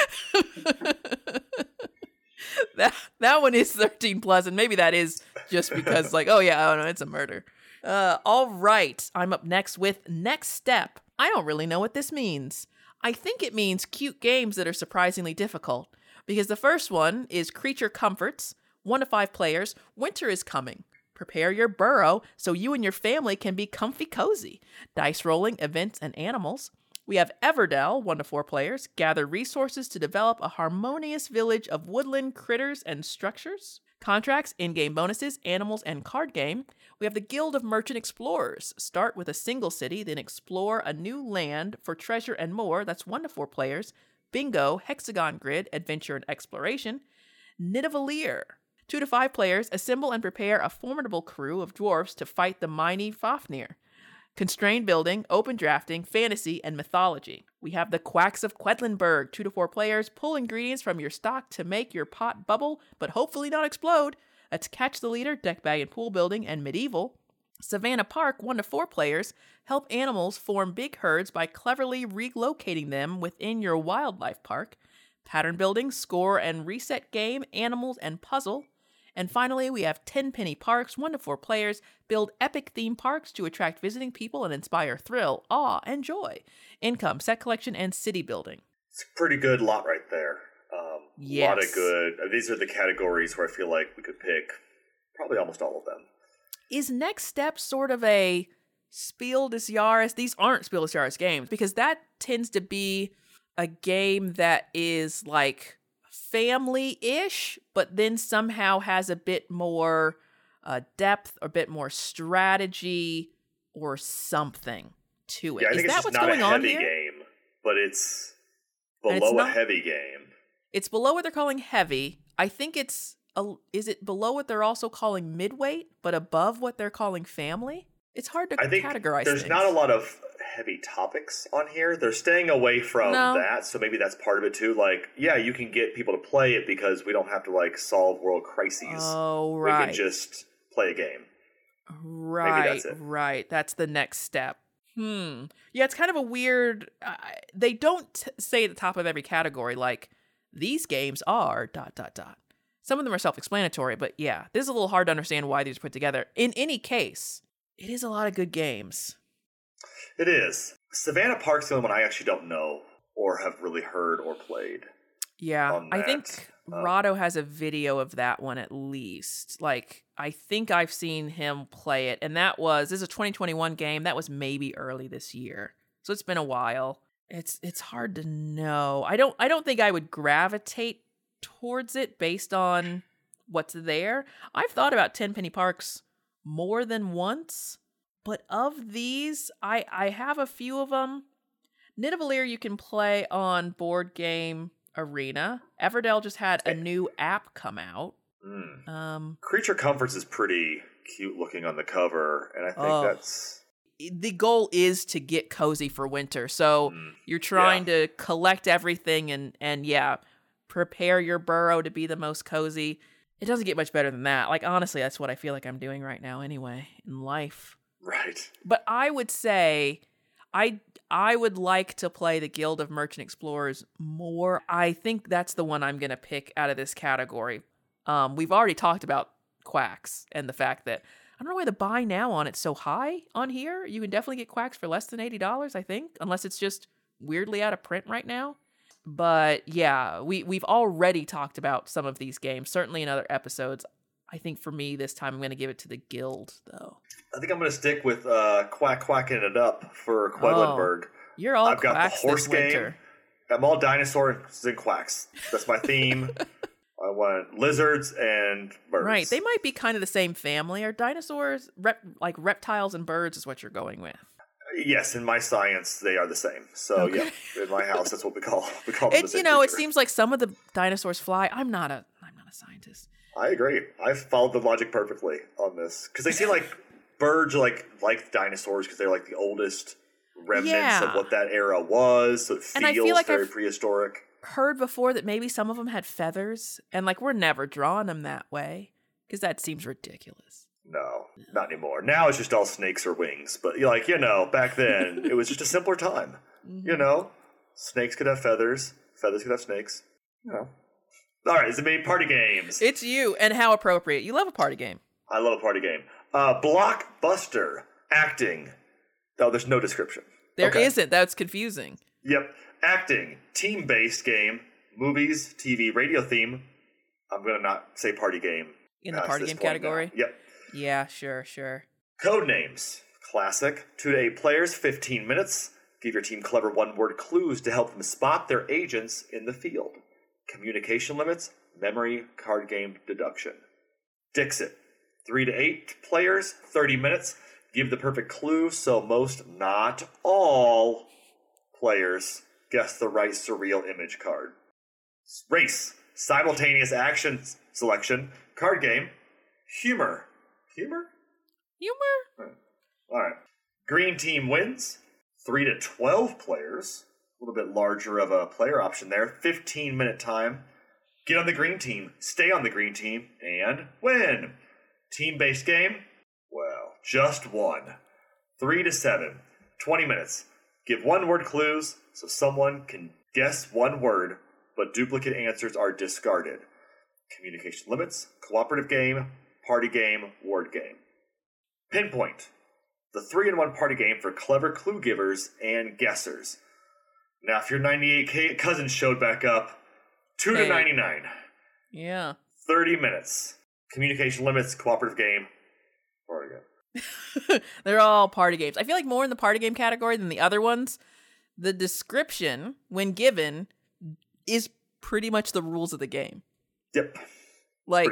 that that one is 13 plus and maybe that is just because like oh yeah oh no it's a murder uh all right i'm up next with next step. I don't really know what this means. I think it means cute games that are surprisingly difficult because the first one is creature comforts one to five players winter is coming. Prepare your burrow so you and your family can be comfy cozy. Dice rolling events and animals. We have Everdell, one to four players, gather resources to develop a harmonious village of woodland critters and structures. Contracts, in game bonuses, animals, and card game. We have the Guild of Merchant Explorers. Start with a single city, then explore a new land for treasure and more. That's one to four players. Bingo, Hexagon Grid, Adventure and Exploration. Nidavellir. Two to five players, assemble and prepare a formidable crew of dwarfs to fight the mighty Fafnir. Constrained building, open drafting, fantasy, and mythology. We have the Quacks of Quedlinburg, two to four players. Pull ingredients from your stock to make your pot bubble, but hopefully not explode. That's Catch the Leader, deck bag and pool building, and medieval. Savannah Park, one to four players. Help animals form big herds by cleverly relocating them within your wildlife park. Pattern building, score and reset game, animals, and puzzle. And finally, we have Tenpenny parks, one to four players, build epic theme parks to attract visiting people and inspire thrill, awe, and joy. Income, set collection, and city building. It's a pretty good lot right there. Um, A lot of good. uh, These are the categories where I feel like we could pick Probably almost all of them. Is Next Step sort of a Spiel des Jahres? These aren't Spiel des Jahres games because that tends to be a game that is like family ish, but then somehow has a bit more uh, depth, a bit more strategy, or something to it. Yeah, I Is think it's that what's not going a on heavy here? game, but it's below it's not- a heavy game. It's below what they're calling heavy. I think it's a, is it below what they're also calling midweight, but above what they're calling family? It's hard to I think categorize. there's things. not a lot of heavy topics on here. They're staying away from No. that, so maybe that's part of it too. Like, yeah, you can get people to play it because we don't have to like solve world crises. Oh right. We can just play a game. right, that's it. right. That's the next step. Hmm. Yeah, it's kind of a weird. Uh, they don't t- say at the top of every category like these games are dot dot dot. Some of them are self-explanatory, but yeah, this is a little hard to understand why these are put together. In any case, it is a lot of good games. It is. Savannah Park's the only one I actually don't know or have really heard or played. Yeah, I think Um, Rahdo has a video of that one at least. Like, I think I've seen him play it, and that was this is a 2021 game. That was maybe early this year, so it's been a while. It's it's hard to know. I don't I don't think I would gravitate towards it based on what's there. I've thought about Tenpenny Parks more than once, but of these, I I have a few of them. Nidavellir you can play on board game arena. Everdell just had a new app come out. Mm. Um Creature Comforts is pretty cute looking on the cover, and I think Oh. that's the goal is to get cozy for winter. So mm, you're trying to collect everything and and yeah, prepare your burrow to be the most cozy. It doesn't get much better than that. Like honestly, that's what I feel like I'm doing right now anyway in life. Right. But I would say I I would like to play the Guild of Merchant Explorers more. I think that's the one I'm going to pick out of this category. Um we've already talked about Quacks and the fact that I don't know why the buy now on it's so high on here. You can definitely get Quacks for less than $80, I think, unless it's just weirdly out of print right now. But yeah, we we've already talked about some of these games, certainly in other episodes. I think for me this time I'm going to give it to the Guild though. I think I'm going to stick with uh, quack quacking it up for Quedlinburg. You're all I've got the horse winter. game. I'm all dinosaurs and quacks. That's my theme. I want lizards and birds. Right. They might be kind of the same family. Are dinosaurs rep- like reptiles and birds is what you're going with. Yes, in my science, they are the same. So Okay. yeah, in my house, that's what we call we call them. the It's you know, it seems like some of the dinosaurs fly. I'm not a I'm not a scientist. I agree. I've followed the logic perfectly on this because they seem like birds like like dinosaurs because they're like the oldest remnants Yeah. of what that era was. So it feels And I feel like very I've- prehistoric. Heard before that maybe some of them had feathers and like we're never drawing them that way because that seems ridiculous. No, not anymore. Now it's just all snakes or wings. But you're like you know, back then it was just a simpler time. Mm-hmm. You know, snakes could have feathers. Feathers could have snakes. You know. All right, it's it made party games? It's you and how appropriate. You love a party game. I love a party game. Uh, blockbuster acting. Oh, there's no description. There Okay. not That's confusing. Yep. Acting, team based game, movies, TV, radio theme. I'm going to not say party game. In the party game point now. category? Yep. Yeah, sure, sure. Code names. Classic. Two to eight players, 15 minutes. Give your team clever one word clues to help them spot their agents in the field. Communication limits, memory, card game deduction. Dixit. Three to eight players, 30 minutes. Give the perfect clue so most, not all, players guess the right surreal image card. Race. Simultaneous action selection. Card game. Humor. Humor? Humor? All right. Green team wins. 3 to 12 players. Little bit larger of a player option there. 15 minute time. Get on the green team, stay on the green team, and win. Team based game? Well, just one. 3 to 7. 20 minutes. Give one word clues so someone can guess one word, but duplicate answers are discarded. Communication limits, cooperative game, party game, word game. Pinpoint. The three in one party game for clever clue givers and guessers. Now, if your 98K cousins showed back up, 2 to 99, Yeah. 30 minutes. Communication limits, cooperative game. Party game. They're all party games. I feel like more in the party game category than the other ones. The description, when given, is pretty much the rules of the game. Yep. Like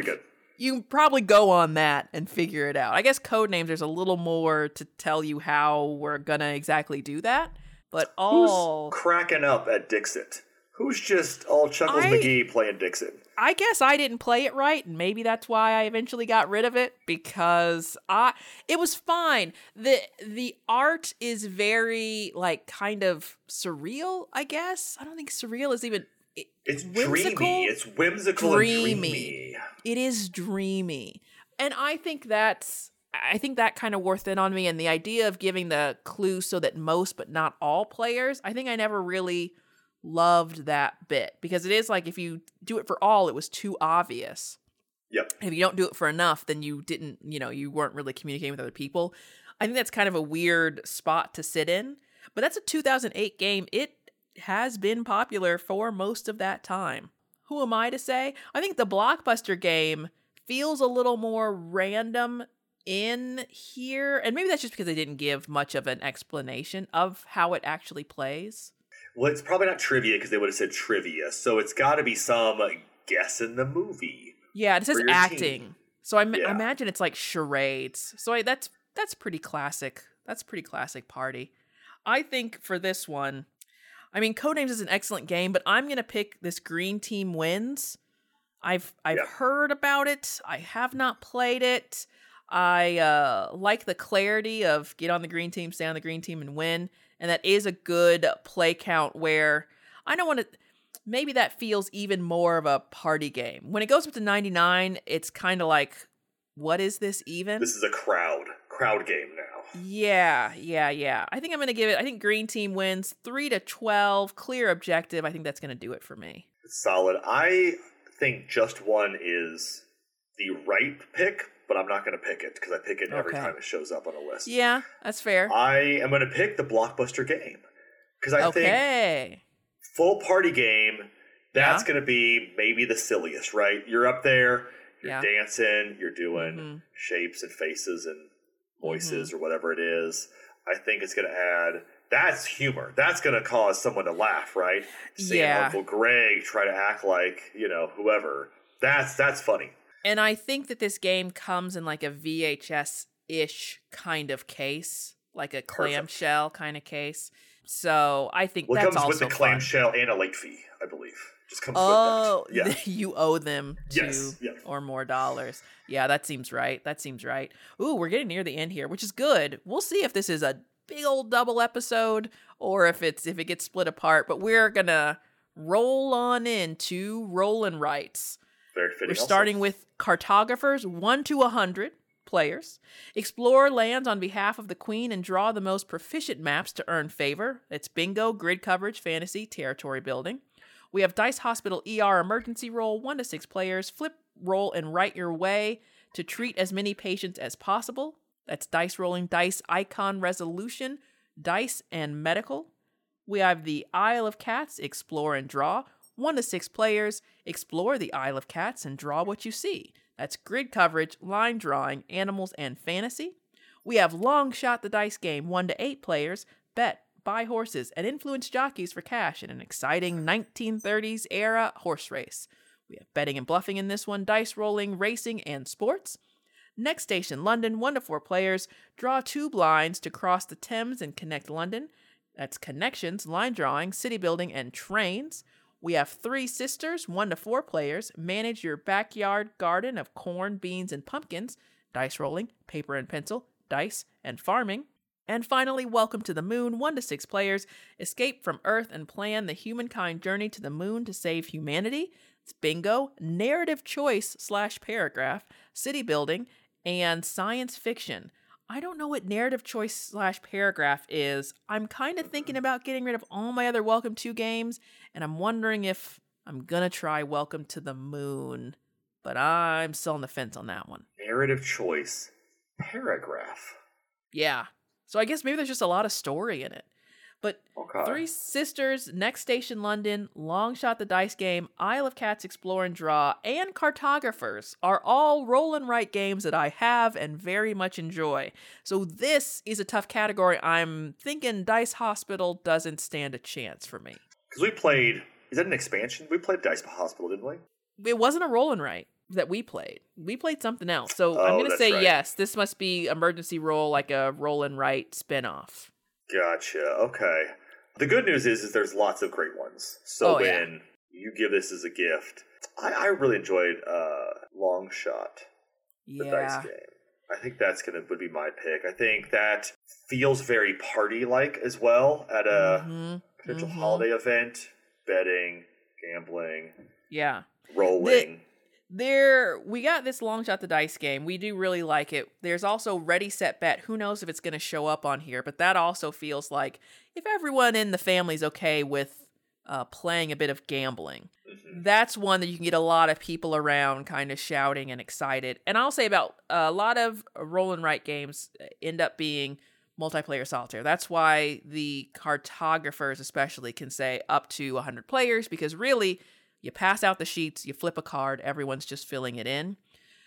you can probably go on that and figure it out. I guess Codenames there's a little more to tell you how we're gonna exactly do that. But all Who's cracking up at Dixit? Who's just all Chuckles I- McGee playing Dixit? I guess I didn't play it right, and maybe that's why I eventually got rid of it because I it was fine. the The art is very like kind of surreal. I guess I don't think surreal is even. it- It's whimsical? dreamy. It's whimsical Dreamy. and dreamy. it is dreamy and i think that's i think that kind of wore thin on me and the idea of giving the clue so that most but not all players i think i never really loved that bit because it is like if you do it for all it was too obvious. Yep. if you don't do it for enough then you didn't you know you weren't really communicating with other people. I think that's kind of a weird spot to sit in but that's a 2008 game. It has been popular for most of that time. Who am i to say? I think the blockbuster game feels a little more random in here and maybe that's just because they didn't give much of an explanation of how it actually plays Well, it's probably not trivia because they would have said trivia. So it's got to be some guess in the movie. Yeah, it says your team. acting. So I, ma- I imagine it's like charades. So I, that's that's pretty classic. That's pretty classic party. I think for this one, I mean, Codenames is an excellent game, but I'm gonna pick this green team wins. I've I've Yeah. heard about it. I have not played it. I uh, like the clarity of get on the green team, stay on the green team, and win. And that is a good play count where I don't want to. Maybe that feels even more of a party game. When it goes up to 99, it's kind of like, what is this even? This is a crowd crowd game now. Yeah, yeah, yeah. I think I'm going to give it, I think green team wins 3 to 12, clear objective. I think that's going to do it for me. Solid. I think just one is the right pick, but I'm not going to pick it because I pick it every time it shows up on a list. Yeah, that's fair. I am going to pick the blockbuster game because I think full party game. That's Yeah. going to be maybe the silliest, right? You're up there, you're Yeah. dancing, you're doing Mhm. shapes and faces and voices Mm-hmm. or whatever it is. I think it's going to add. That's humor. That's going to cause someone to laugh, right? Seeing Yeah. Uncle Greg try to act like you know whoever. That's that's funny. And I think that this game comes in like a VHS ish kind of case, like a clamshell kind of case. So I think Well, it that's comes also with the clamshell and a late fee, I believe. Just comes Oh, with that. Oh, yeah. you owe them two Yes, yeah. or more dollars. Yeah, that seems right. That seems right. Ooh, we're getting near the end here, which is good. We'll see if this is a big old double episode or if it's if it gets split apart. But we're gonna roll on into rolling rights. Very fitting. We're also. starting with cartographers, one to a hundred players. Explore lands on behalf of the queen and draw the most proficient maps to earn favor. It's bingo, grid coverage, fantasy, territory building. We have Dice Hospital ER emergency roll, one to six players. Flip, roll, and write your way to treat as many patients as possible. That's dice rolling, dice icon resolution, dice and medical. We have the Isle of Cats, explore and draw. One to six players, explore the Isle of Cats and draw what you see. That's grid coverage, line drawing, animals, and fantasy. We have Long Shot the Dice Game, one to eight players, bet, buy horses, and influence jockeys for cash in an exciting 1930s era horse race. We have betting and bluffing in this one, dice rolling, racing, and sports. Next station, London, one to four players. Draw two blinds to cross the Thames and connect London. That's connections, line drawing, city building, and trains. We have three sisters, one to four players. Manage your backyard garden of corn, beans, and pumpkins. Dice rolling, paper and pencil, dice, and farming. And finally, Welcome to the Moon, one to six players. Escape from Earth and plan the humankind journey to the moon to save humanity. It's bingo, narrative choice slash paragraph, city building, and science fiction. I don't know what narrative choice slash paragraph is. I'm kind of thinking about getting rid of all my other Welcome to games, and I'm wondering if I'm gonna try Welcome to the Moon. But I'm still on the fence on that one. Narrative choice paragraph. Yeah. So I guess maybe there's just a lot of story in it. But Okay. Three Sisters, Next Station London, Long Shot the Dice Game, Isle of Cats Explore and Draw, and Cartographers are all roll and write games that I have and very much enjoy. So this is a tough category. I'm thinking Dice Hospital doesn't stand a chance for me. Because we played. Is that an expansion? We played Dice Hospital, didn't we? It wasn't a roll and write that we played. We played something else. So I'm Oh, going to say right. yes. This must be emergency roll, like a roll and write spinoff. Gotcha. Okay. The good news is, is there's lots of great ones. So Oh, yeah. when you give this as a gift, I, I really enjoyed uh, Long Shot, the Yeah. dice game. I think that's gonna would be my pick. I think that feels very party like as well at a Mhm, potential mhm. holiday event. Betting, gambling, Yeah. rolling. There, we got this long shot the dice game. We do really like it. There's also Ready Set Bet. Who knows if it's going to show up on here, but that also feels like if everyone in the family's okay with uh, playing a bit of gambling, Mhm. that's one that you can get a lot of people around kind of shouting and excited. And I'll say about a lot of roll and write games end up being multiplayer solitaire. That's why the cartographers especially can say up to 100 players because really you pass out the sheets, you flip a card, everyone's just filling it in.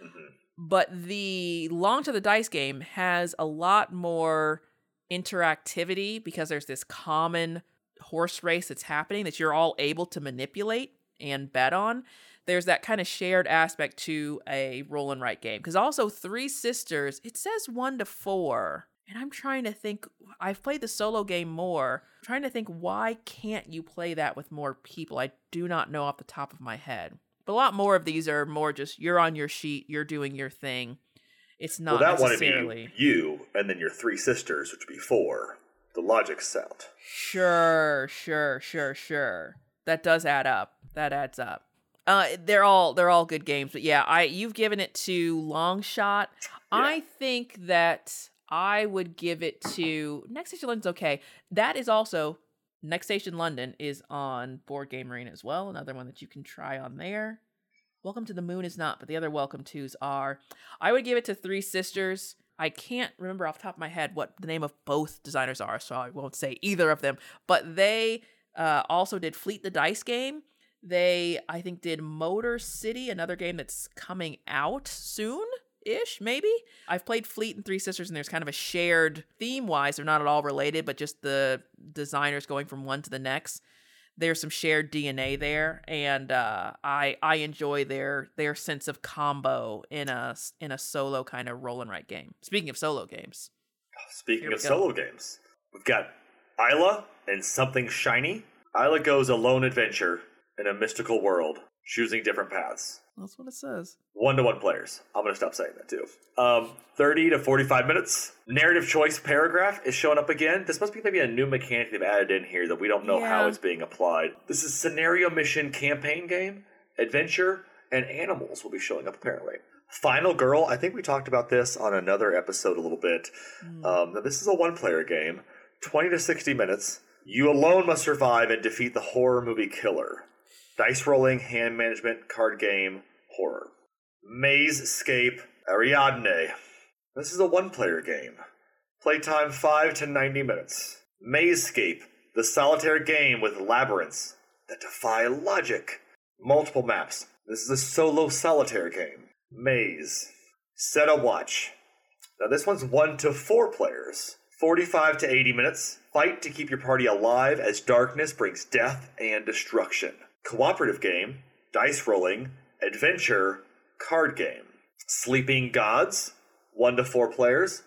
Mhm. But the Long to the Dice game has a lot more interactivity because there's this common horse race that's happening that you're all able to manipulate and bet on. There's that kind of shared aspect to a roll and write game. Because also, Three Sisters, it says one to four. And I'm trying to think, I've played the solo game more. I'm trying to think, why can't you play that with more people? I do not know off the top of my head. But a lot more of these are more just you're on your sheet, you're doing your thing. It's not well, that one would be you, and then your three sisters, which would be four. The logic's sound. Sure, sure, sure, sure. That does add up. That adds up. Uh, they're all they're all good games, but yeah, I you've given it to Long Shot. I think that I would give it to Next Station London's okay. That is also Next Station London is on Board Game Arena as well. Another one that you can try on there. Welcome to the Moon is not, but the other welcome twos are. I would give it to Three Sisters. I can't remember off top of my head what the name of both designers are, so I won't say either of them. But they uh, also did Fleet the Dice game. They, I think, did Motor City, another game that's coming out soon ish, maybe. I've played Fleet and Three Sisters, and there's kind of a shared theme wise. They're not at all related, but just the designers going from one to the next. There's some shared DNA there, and uh, I I enjoy their their sense of combo in a in a solo kind of roll and write game. Speaking of solo games, Speaking of go. solo games, we've got Isla and Something Shiny. Isla goes a lone adventure in a mystical world, choosing different paths. That's what it says. One to one players. I'm going to stop saying that too. Um, 30 to 45 minutes. Narrative choice paragraph is showing up again. This must be maybe a new mechanic they've added in here that we don't know how it's being applied. This is scenario mission campaign game, adventure, and animals will be showing up apparently. Final Girl, I think we talked about this on another episode a little bit. Um, this is a one player game, 20 to 60 minutes. You alone must survive and defeat the horror movie killer. Dice rolling, hand management, card game, horror. Mazescape Ariadne. This is a one player game. Playtime 5 to 90 minutes. Maze Mazescape, the solitaire game with labyrinths that defy logic. Multiple maps. This is a solo solitaire game. Maze. Set a watch. Now this one's 1 to 4 players. 45 to 80 minutes. Fight to keep your party alive as darkness brings death and destruction. Cooperative game. Dice rolling. Adventure. Card game. Sleeping Gods. 1 to 4 players.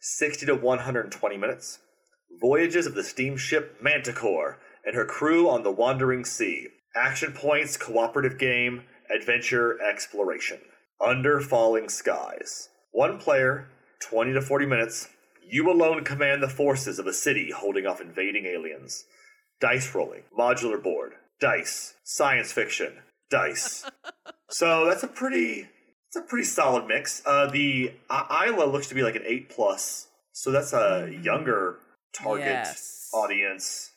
60 to 120 minutes. Voyages of the steamship Manticore and her crew on the wandering sea. Action points, cooperative game, adventure, exploration. Under falling skies. One player, 20 to 40 minutes. You alone command the forces of a city holding off invading aliens. Dice rolling, modular board, dice, science fiction, dice. so that's a pretty, it's a pretty solid mix. Uh, the I- Isla looks to be like an eight plus, so that's a younger target Yes. audience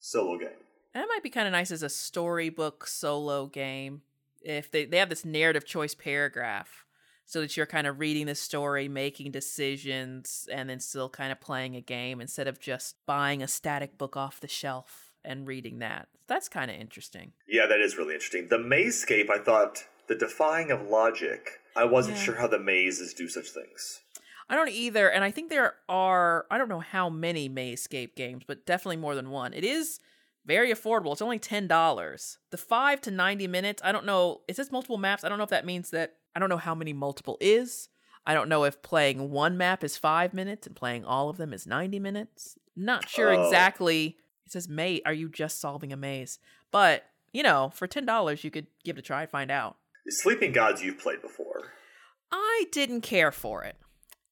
solo game. And it might be kind of nice as a storybook solo game if they, they have this narrative choice paragraph. so that you're kind of reading the story, making decisions, and then still kind of playing a game instead of just buying a static book off the shelf and reading that. That's kind of interesting. Yeah, that is really interesting. The Mazescape, I thought, the defying of logic. I wasn't Yeah. sure how the mazes do such things. I don't either, and I think there are I don't know how many Mazescape games, but definitely more than one. It is very affordable. It's only ten dollars. The five to ninety minutes. I don't know. It says multiple maps. I don't know if that means that I don't know how many multiple is. I don't know if playing one map is five minutes and playing all of them is ninety minutes. Not sure Oh. exactly. It says "Mate, Are you just solving a maze? But you know, for ten dollars, you could give it a try find out. Sleeping Gods you've played before. I didn't care for it.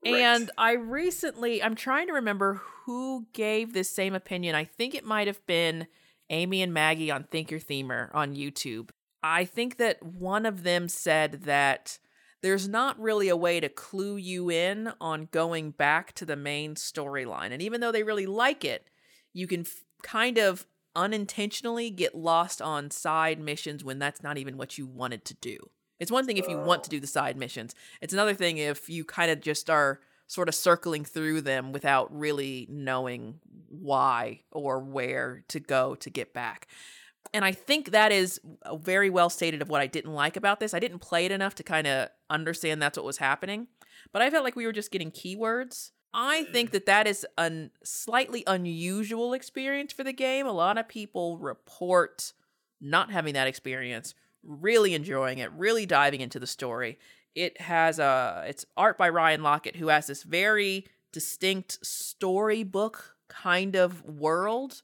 Right. And I recently, I'm trying to remember who gave this same opinion. I think it might have been Amy and Maggie on Think Your Themer on YouTube. I think that one of them said that there's not really a way to clue you in on going back to the main storyline. And even though they really like it, you can f- kind of unintentionally get lost on side missions when that's not even what you wanted to do. It's one thing if you want to do the oh. side missions. It's another thing if you kind of just are sort of circling through them without really knowing why or where to go to get back. And I think that is very well stated of what I didn't like about this. I didn't play it enough to kind of understand that's what was happening, but I felt like we were just getting keywords. I think that that is a slightly unusual experience for the game. A lot of people report not having that experience, really enjoying it, really diving into the story. It has a it's art by Ryan Laukat who has this very distinct storybook kind of world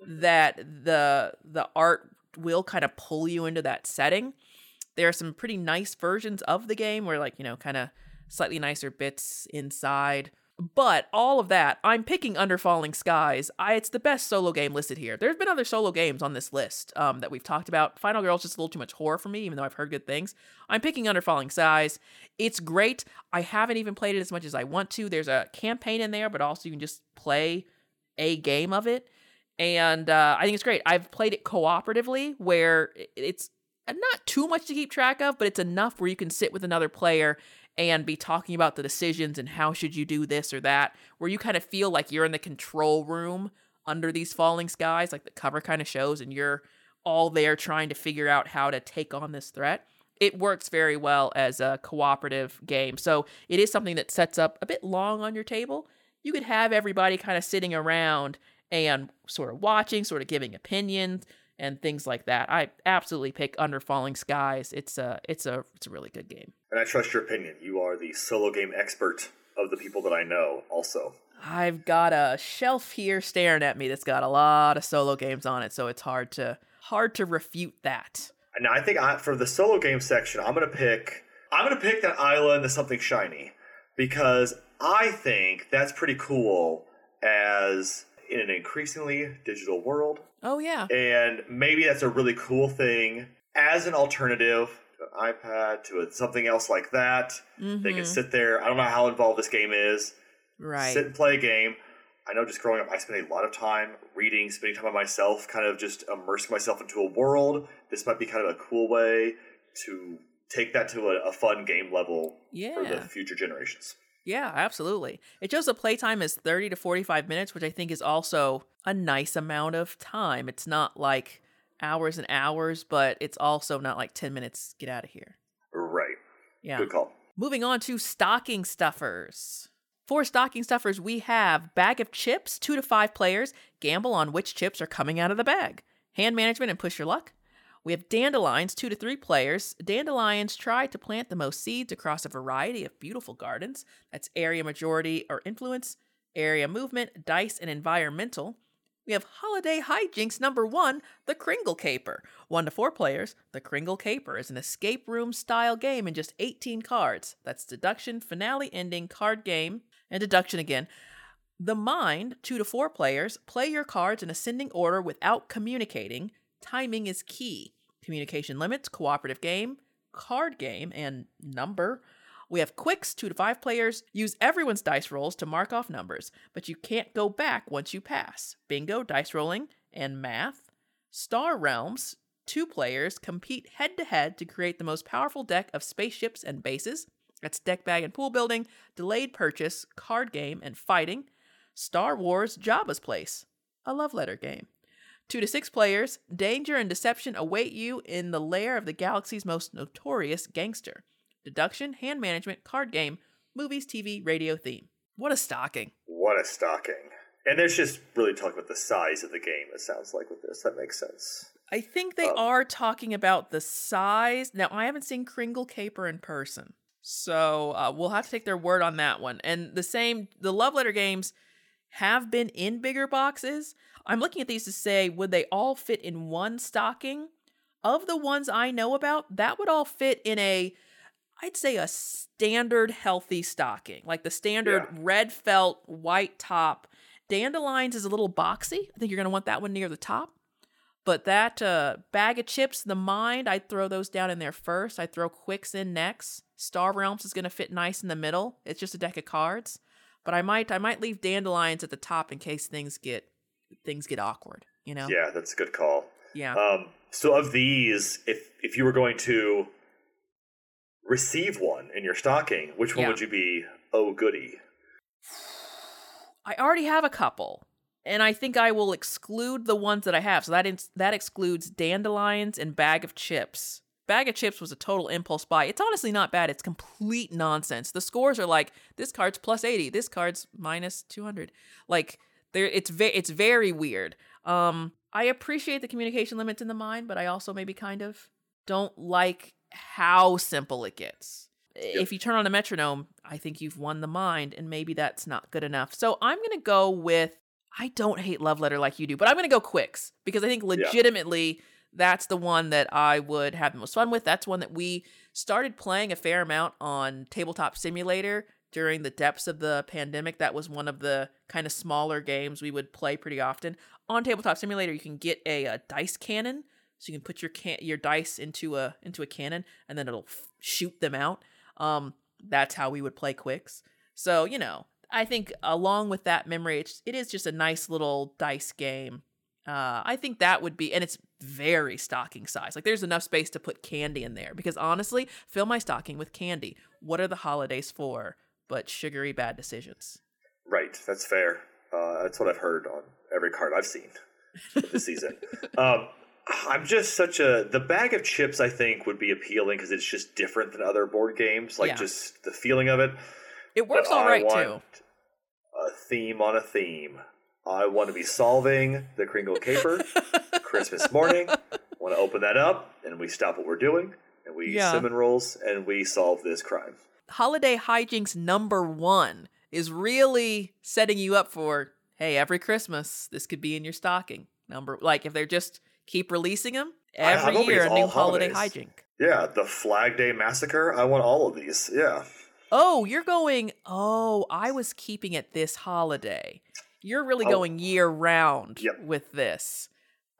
mm-hmm. that the the art will kind of pull you into that setting. There are some pretty nice versions of the game where like, you know, kind of slightly nicer bits inside. But all of that, I'm picking Under Falling Skies. I, it's the best solo game listed here. There's been other solo games on this list um, that we've talked about. Final Girl's just a little too much horror for me, even though I've heard good things. I'm picking Under Falling Skies. It's great. I haven't even played it as much as I want to. There's a campaign in there, but also you can just play a game of it. And uh, I think it's great. I've played it cooperatively, where it's not too much to keep track of, but it's enough where you can sit with another player and be talking about the decisions and how should you do this or that, where you kind of feel like you're in the control room under these falling skies, like the cover kind of shows, and you're all there trying to figure out how to take on this threat. It works very well as a cooperative game. So it is something that sets up a bit long on your table. You could have everybody kind of sitting around and sort of watching, sort of giving opinions and things like that. I absolutely pick Under Falling Skies. It's a it's a it's a really good game. And I trust your opinion. You are the solo game expert of the people that I know, also. I've got a shelf here staring at me that's got a lot of solo games on it, so it's hard to hard to refute that. Now, I think I, for the solo game section, I'm gonna pick. I'm gonna pick that island as something shiny because I think that's pretty cool as in an increasingly digital world. Oh yeah. and maybe that's a really cool thing as an alternative to an iPad to a, something else like that. They can Mhm. sit there. I don't know how involved this game is. Right. Sit and play a game. I know just growing up, I spent a lot of time reading, spending time by myself, kind of just immersing myself into a world. This might be kind of a cool way to take that to a, a fun game level for the future generations. Yeah, absolutely. It shows the playtime is 30 to 45 minutes, which I think is also a nice amount of time. It's not like hours and hours, but it's also not like 10 minutes, get out of here. Right. Yeah. Good call. Moving on to stocking stuffers. For stocking stuffers, we have bag of chips, two to five players. Gamble on which chips are coming out of the bag. Hand management and push your luck. We have dandelions, two to three players. Dandelions try to plant the most seeds across a variety of beautiful gardens. That's area majority or influence, area movement, dice, and environmental. We have Holiday Hijinks number one, the Kringle Caper. One to four players, the Kringle Caper is an escape room style game in just 18 cards. That's deduction, finale ending, card game, and deduction again. The Mind, two to four players, play your cards in ascending order without communicating. Timing is key. Communication limits, cooperative game, card game, and number. We have Qwixx, two to five players. Use everyone's dice rolls to mark off numbers, but you can't go back once you pass. Bingo, dice rolling, and math. Star Realms, two players compete head to head to create the most powerful deck of spaceships and bases. That's deck bag and pool building, delayed purchase, card game, and fighting. Star Wars Jabba's Palace, a love letter game. Two to six players, danger and deception await you in the lair of the galaxy's most notorious gangster. Deduction, hand management, card game, movies, TV, radio theme. What a stocking. What a stocking. And there's just really talking about the size of the game, it sounds like, with this. That makes sense. I think they Um, are talking about the size. Now, I haven't seen Kringle Caper in person, so uh, we'll have to take their word on that one. And the same, the love letter games have been in bigger boxes. I'm looking at these to say, would they all fit in one stocking? Of the ones I know about, that would all fit in a, I'd say a standard healthy stocking, like the standard Yeah. red felt white top. Dandelions is a little boxy. I think you're going to want that one near the top. But that uh, bag of chips, the mind, I'd throw those down in there first. I'd throw Qwixx in next. Star Realms is going to fit nice in the middle. It's just a deck of cards. But I might I might leave dandelions at the top in case things get things get awkward. You know? Yeah, that's a good call. Yeah. Um, so of these, if if you were going to receive one in your stocking, which one Yeah. would you be? Oh, goody. I already have a couple, and I think I will exclude the ones that I have. So that ins- that excludes dandelions and bag of chips. Bag of chips was a total impulse buy. It's honestly not bad. It's complete nonsense. The scores are like this card's plus eighty, this card's minus two hundred. Like there, it's ve- it's very weird. Um, I appreciate the communication limits in the mind, but I also maybe kind of don't like how simple it gets. If you turn on a metronome, I think you've won the mind, and maybe that's not good enough. So I'm gonna go with I don't hate Love Letter like you do, but I'm gonna go Qwixx because I think legitimately that's the one that I would have the most fun with. That's one that we started playing a fair amount on Tabletop Simulator during the depths of the pandemic. That was one of the kind of smaller games we would play pretty often. On Tabletop Simulator, you can get a, a dice cannon, so you can put your can- your dice into a into a cannon, and then it'll f- shoot them out. Um, that's how we would play Qwixx. So you know, I think along with that memory, it's, it is just a nice little dice game. Uh, I think that would be, and it's very stocking size. Like there's enough space to put candy in there because honestly, fill my stocking with candy. What are the holidays for? But sugary bad decisions. Right, that's fair. Uh, that's what I've heard on every card I've seen this season. Um, I'm just such a the bag of chips. I think would be appealing because it's just different than other board games. Like Yeah. just the feeling of it. It works But all want too. A theme on a theme. I want to be solving the Kringle Caper Christmas morning. want to open that up and we stop what we're doing and we Yeah. cinnamon rolls and we solve this crime. Holiday hijinks number one is really setting you up for hey, every Christmas this could be in your stocking. Number like if they're just keep releasing them every year a new holiday holidays. hijink. Yeah, the Flag Day Massacre. I want all of these. Yeah. Oh, you're going. Oh, I was keeping it this holiday. You're really Oh. going year round Yep. with this.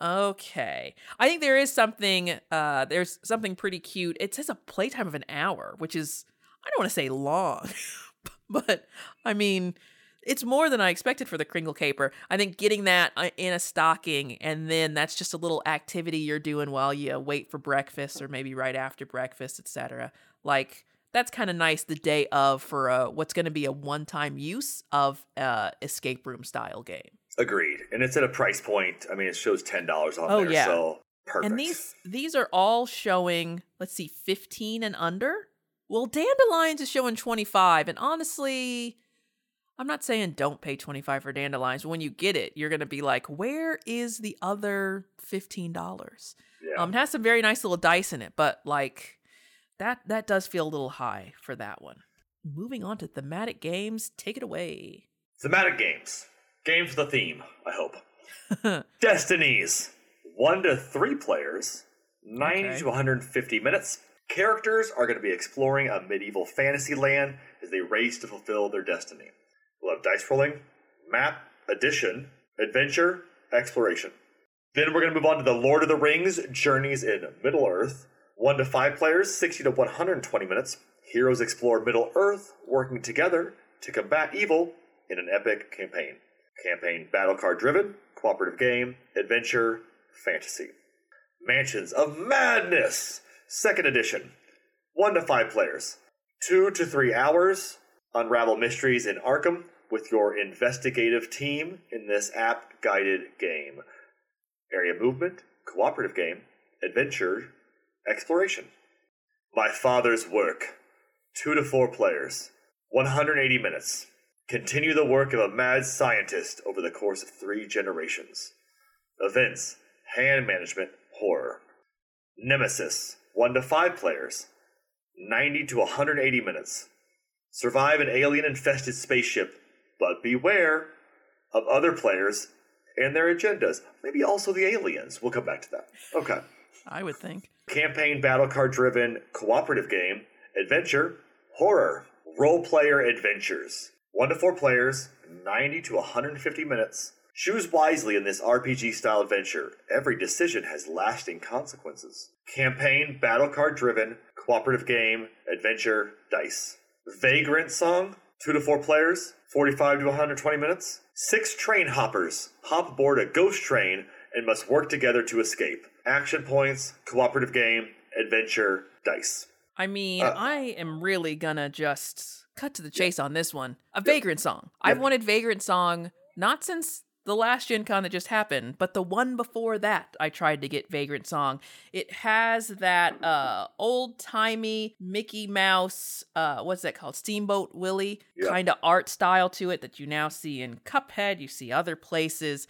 Okay. I think there is something uh there's something pretty cute. It says a playtime of an hour, which is I don't want to say long, but I mean it's more than I expected for the Kringle Caper. I think getting that uh, in a stocking and then that's just a little activity you're doing while you wait for breakfast or maybe right after breakfast, etc. Like that's kind of nice the day of for a, what's going to be a one-time use of uh escape room style game. Agreed. And it's at a price point. I mean, it shows $10 on Oh, there. yeah. So perfect. And these these are all showing, let's see, 15 and under. Well, Dandelions is showing 25, and honestly, I'm not saying don't pay 25 for Dandelions. When you get it, you're gonna be like, where is the other $15? yeah. Um, it has some very nice little dice in it, but like that that does feel a little high for that one. Moving on to thematic games, take it away. Thematic games. Games with a theme, I hope. Destinies. One to three players, 90 Okay. to 150 minutes. Characters are going to be exploring a medieval fantasy land as they race to fulfill their destiny. We'll have dice rolling, map, addition, adventure, exploration. Then we're going to move on to the Lord of the Rings Journeys in Middle Earth. One to five players, 60 to 120 minutes. Heroes explore Middle Earth, working together to combat evil in an epic campaign. Campaign battle card driven, cooperative game, adventure, fantasy. Mansions of Madness, second edition. One to five players. Two to three hours, unravel mysteries in Arkham with your investigative team in this app guided game. Area movement, cooperative game, adventure, exploration. My father's work. Two to four players. 180 minutes. Continue the work of a mad scientist over the course of three generations. Events, hand management, horror. Nemesis. One to five players. 90 to 180 minutes. Survive an alien infested spaceship, but beware of other players and their agendas. Maybe also the aliens. We'll come back to that. Okay. I would think. Campaign battle card driven cooperative game, adventure, horror, Roll Player Adventures. One to four players, 90 to 150 minutes. Choose wisely in this RPG style adventure. Every decision has lasting consequences. Campaign battle card driven cooperative game, adventure, dice. Vagrant Song, two to four players, 45 to 120 minutes. Six train hoppers hop aboard a ghost train and must work together to escape. Action points, cooperative game, adventure, dice. I mean, Uh, I am really gonna just cut to the chase on this one. A Vagrant Song. I've wanted Vagrant Song not since the last Gen Con that just happened, but the one before that I tried to get Vagrant Song. It has that uh old timey Mickey Mouse, uh what's that called? Steamboat Willie Yeah. kind of art style to it that you now see in Cuphead, you see other places.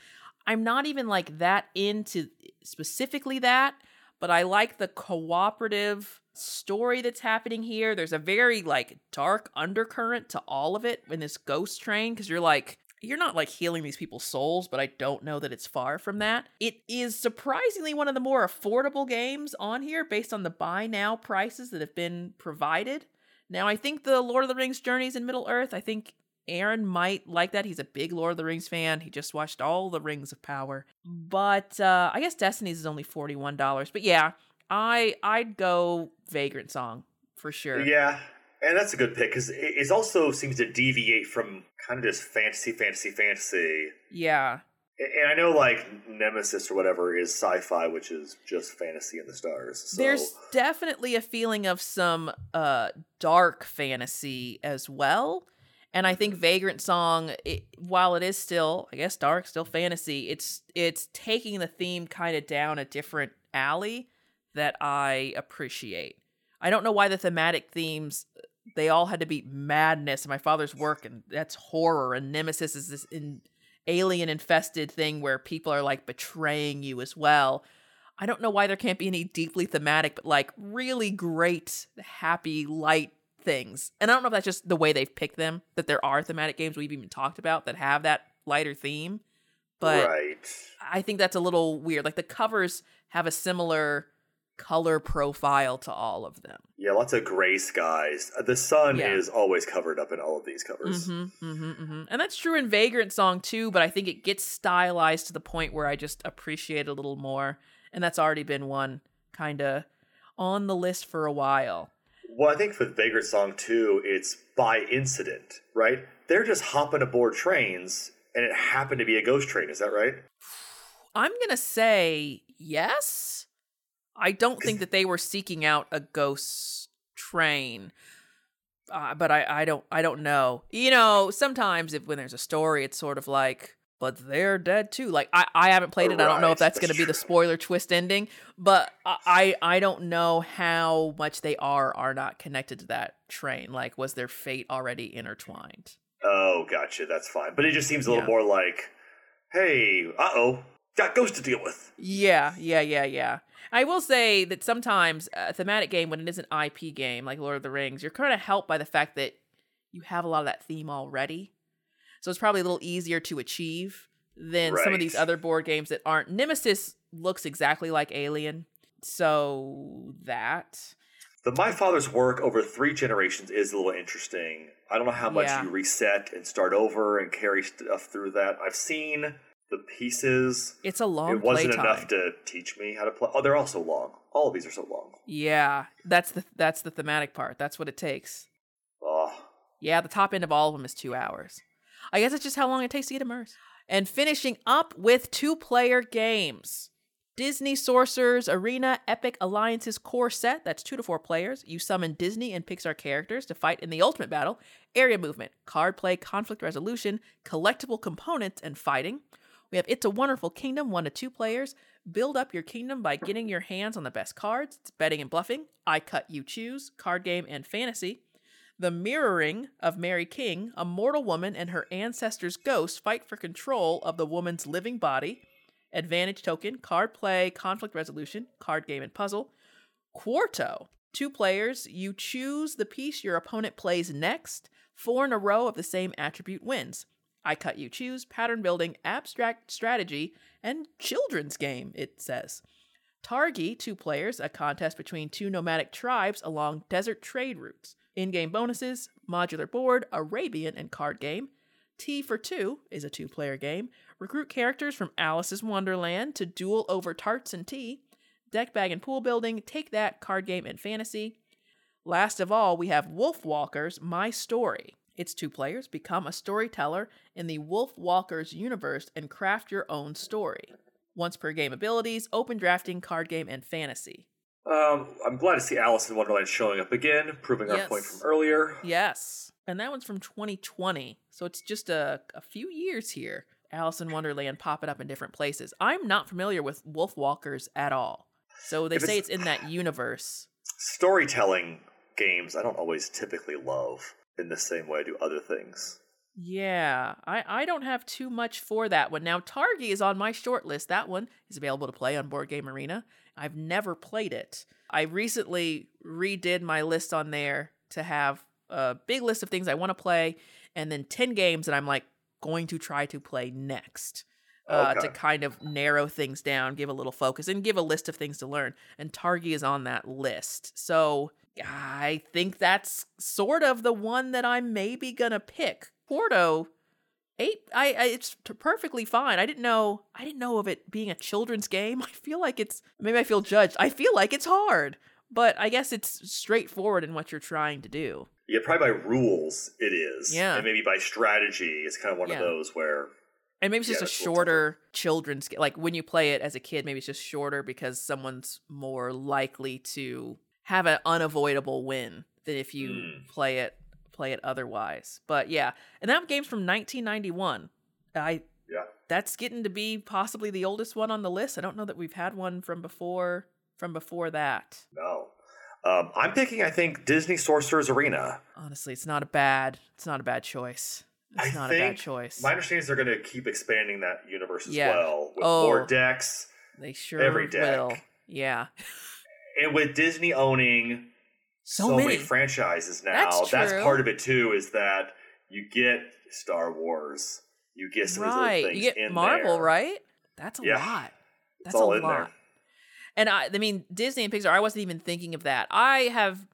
I'm not even like that into specifically that, but I like the cooperative story that's happening here. There's a very like dark undercurrent to all of it in this ghost train because you're like you're not like healing these people's souls, but I don't know that it's far from that. It is surprisingly one of the more affordable games on here based on the buy now prices that have been provided. Now, I think the Lord of the Rings Journeys in Middle Earth, I think Aaron might like that. He's a big Lord of the Rings fan. He just watched all the Rings of Power. But uh I guess Destinies is only $41. But yeah, I I'd go Vagrant Song for sure. Yeah, and that's a good pick because it, also seems to deviate from kind of just fantasy, fantasy, fantasy. Yeah. And I know like Nemesis or whatever is sci-fi, which is just fantasy in the stars. So. There's definitely a feeling of some uh dark fantasy as well. And I think Vagrant Song, it, while it is still, I guess, dark, still fantasy, it's it's taking the theme kind of down a different alley that I appreciate. I don't know why the thematic themes they all had to be madness and my father's work and that's horror and Nemesis is this in, alien infested thing where people are like betraying you as well. I don't know why there can't be any deeply thematic, but like really great, happy, light things. And I don't know if that's just the way they've picked them, that there are thematic games we've even talked about that have that lighter theme. But right. I think that's a little weird. Like the covers have a similar color profile to all of them. Yeah, lots of gray skies. Uh, The sun Yeah. is always covered up in all of these covers. Mm-hmm, mm-hmm, mm-hmm. And that's true in Vagrant Song too, but I think it gets stylized to the point where I just appreciate it a little more. And that's already been one kind of on the list for a while. Well, I think for Vagrant Song 2, it's by incident, right? They're just hopping aboard trains, and it happened to be a ghost train. Is that right? I'm going to say yes. I don't think that they were seeking out a ghost train. Uh, but I, I don't I don't know. You know, sometimes if when there's a story, it's sort of like, but they're dead too. Like I, I haven't played it. I don't know if that's that's going to be the spoiler twist ending. But I, I I don't know how much they are are not connected to that train. Like, was their fate already intertwined? Oh, gotcha. That's fine. But it just seems a little Yeah. more like, hey, uh oh, got ghosts to deal with. Yeah, yeah, yeah, yeah. I will say that sometimes a thematic game, when it is an IP game like Lord of the Rings, you're kind of helped by the fact that you have a lot of that theme already. So it's probably a little easier to achieve than some of these other board games that aren't. Nemesis looks exactly like Alien. So that. The My Father's work over three generations is a little interesting. I don't know how much Yeah. you reset and start over and carry stuff through that. I've seen the pieces. It's a long it wasn't enough to teach me how to play. Oh, they're all so long. All of these are so long. Yeah, that's the that's the thematic part. That's what it takes. Oh, Yeah, the top end of all of them is two hours. I guess it's just how long it takes to get immersed. And finishing up with two player games Disney Sorcerers Arena Epic Alliances core set. That's two to four players. You summon Disney and Pixar characters to fight in the ultimate battle. Area movement, card play, conflict resolution, collectible components, and fighting. We have It's a Wonderful Kingdom, one to two players. Build up your kingdom by getting your hands on the best cards. It's betting and bluffing. I cut, you choose. Card game and fantasy. The mirroring of Mary King, a mortal woman and her ancestor's ghost fight for control of the woman's living body advantage token, card play, conflict resolution, card game and puzzle. Quarto, two players, you choose the piece your opponent plays next. Four in a row of the same attribute wins. I cut you choose, pattern building, abstract strategy, and children's game, it says. Targi, two players, a contest between two nomadic tribes along desert trade routes. In game bonuses, modular board, Arabian, and card game. Tea for Two is a two player game. Recruit characters from Alice's Wonderland to duel over tarts and tea. Deck bag and pool building, take that, card game and fantasy. Last of all, we have Wolf Walkers My Story. It's two players, become a storyteller in the Wolf Walkers universe and craft your own story. Once per game abilities, open drafting, card game, and fantasy. Um, I'm glad to see Alice in Wonderland showing up again, proving our point from earlier. Yes. And that one's from 2020. So it's just a, a few years here. Alice in Wonderland popping up in different places. I'm not familiar with Wolf Walkers at all. So they If say it's- it's in that universe. Storytelling games, I don't always typically love in the same way I do other things. Yeah, I, I don't have too much for that one. Now, Targi is on my short list. That one is available to play on Board Game Arena. I've never played it. I recently redid my list on there to have a big list of things I want to play and then 10 games that I'm like going to try to play next. Uh, Okay. To kind of narrow things down, give a little focus, and give a list of things to learn. And Targi is on that list. So I think that's sort of the one that I'm maybe gonna pick. Quarto, eight. I, I it's t- perfectly fine. I didn't know. I didn't know of it being a children's game. I feel like it's maybe I feel judged. I feel like it's hard, but I guess it's straightforward in what you're trying to do. Yeah, probably by rules it is. Yeah. And maybe by strategy, it's kind of one Yeah. of those where And maybe it's Yeah, just a shorter children's game. Like when you play it as a kid, maybe it's just shorter because someone's more likely to have an unavoidable win than if you Mm. play it play it otherwise. But yeah, and that game's from 1991. I yeah. that's getting to be possibly the oldest one on the list. I don't know that we've had one from before from before that. No. Um, I'm picking, I think, Disney Sorcerer's Arena. Honestly, it's not a bad it's not a bad choice. It's I not a bad choice. My understanding is they're going to keep expanding that universe as Yeah. well with Oh. more decks. they sure every deck. will. Yeah. And with Disney owning So, so, many. many. franchises now, That's true. part of it too, is that you get Star Wars. You get some of those right. things You get Marvel, there. right? That's a Yeah. lot. That's all a in lot. there. And I, I mean, Disney and Pixar. I wasn't even thinking of that. I have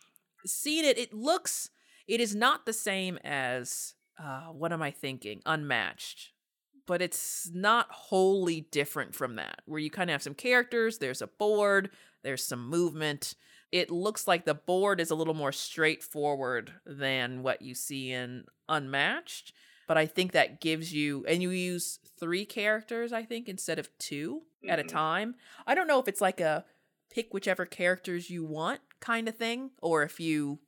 seen it. It looks. It is not the same as. Uh, what am I thinking? Unmatched. But it's not wholly different from that, where you kind of have some characters, there's a board, there's some movement. It looks like the board is a little more straightforward than what you see in Unmatched. But I think that gives you, and you use three characters, I think, instead of 2 at a Mhm. time. I don't know if it's like a pick whichever characters you want kind of thing, or if you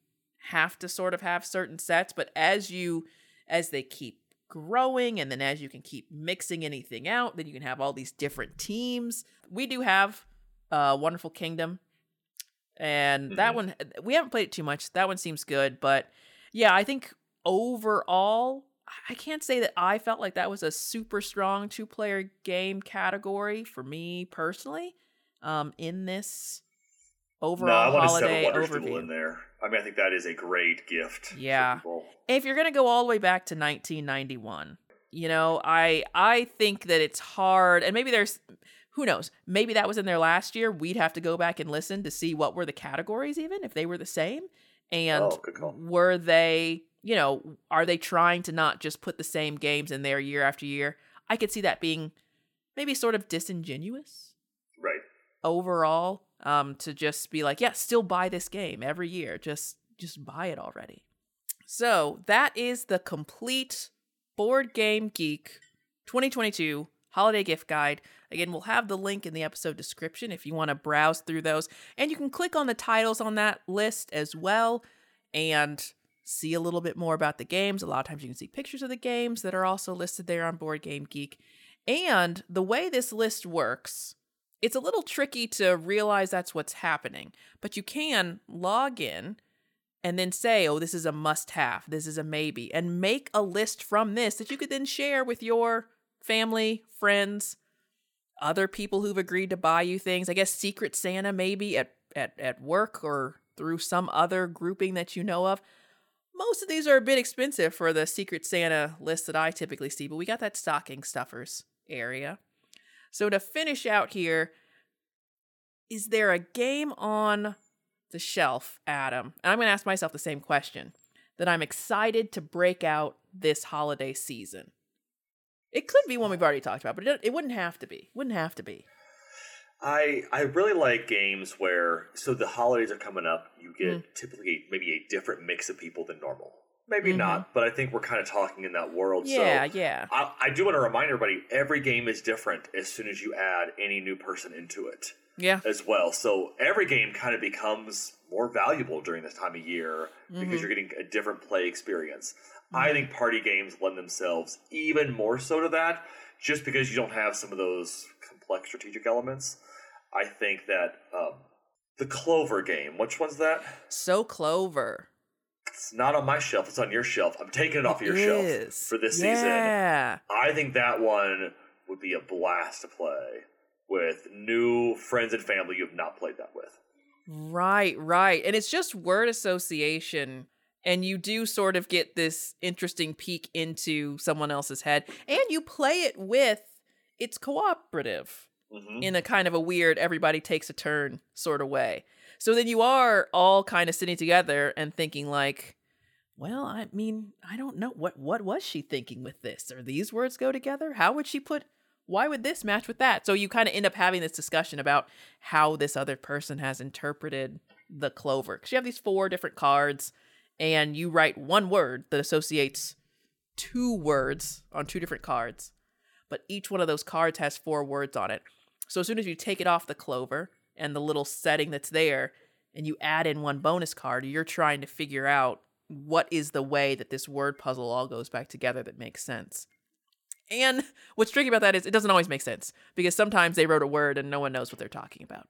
have to sort of have certain sets. But as you, as they keep growing, and then as you can keep mixing anything out, then you can have all these different teams. We do have uh, Wonderful Kingdom, and that Mhm. one we haven't played it too much. That one seems good, but yeah, I think overall, I can't say that I felt like that was a super strong two player game category for me personally. Um, in this overall No, I want holiday Duel overview. in there. I mean, I think that is a great gift. Yeah. if you're gonna go all the way back to 1991 you know i i think that it's hard and maybe there's who knows? Maybe that was in there last year. We'd have to go back and listen to see what were the categories even if they were the same. And Oh, were they you know are they trying to not just put the same games in there year after year? I could see that being maybe sort of disingenuous Right. overall um to just be like yeah still buy this game every year. Just just buy it already. So that is the complete board game geek 2022 holiday gift guide. Again, we'll have the link in the episode description if you want to browse through those. And you can click on the titles on that list as well and see a little bit more about the games. A lot of times you can see pictures of the games that are also listed there on Board Game Geek. And the way this list works, it's a little tricky to realize that's what's happening, but you can log in and then say, oh, this is a must have, this is a maybe, and make a list from this that you could then share with your family, friends, other people who've agreed to buy you things. I guess Secret Santa maybe at, at, at work or through some other grouping that you know of. Most of these are a bit expensive for the Secret Santa list that I typically see, but we got that stocking stuffers area. So to finish out here, is there a game on the shelf, Adam? And I'm going to ask myself the same question that I'm excited to break out this holiday season. It could be one we've already talked about, but it, it wouldn't have to be. Wouldn't have to be. I I really like games where so the holidays are coming up. You get mm. typically maybe a different mix of people than normal. Maybe mm-hmm. not, but I think we're kind of talking in that world. Yeah, so yeah. I, I do want to remind everybody: every game is different as soon as you add any new person into it. Yeah, as well. So every game kind of becomes more valuable during this time of year mm-hmm. because you're getting a different play experience. I think party games lend themselves even more so to that, just because you don't have some of those complex strategic elements. I think that um, the Clover game. Which one's that? So Clover. It's not on my shelf. It's on your shelf. I'm taking it off of your is. shelf for this yeah. season. I think that one would be a blast to play with new friends and family you have not played that with. Right, right. And it's just word association. And you do sort of get this interesting peek into someone else's head. And you play it with, it's cooperative mm-hmm. in a kind of a weird, everybody takes a turn sort of way. So then you are all kind of sitting together and thinking like, well, I mean, I don't know what what was she thinking with this? Or these words go together? How would she put why would this match with that? So you kind of end up having this discussion about how this other person has interpreted the clover. Cuz you have these four different cards and you write one word that associates two words on two different cards. But each one of those cards has four words on it. So as soon as you take it off the clover, and the little setting that's there and you add in one bonus card, you're trying to figure out what is the way that this word puzzle all goes back together that makes sense. And what's tricky about that is it doesn't always make sense because sometimes they wrote a word and no one knows what they're talking about.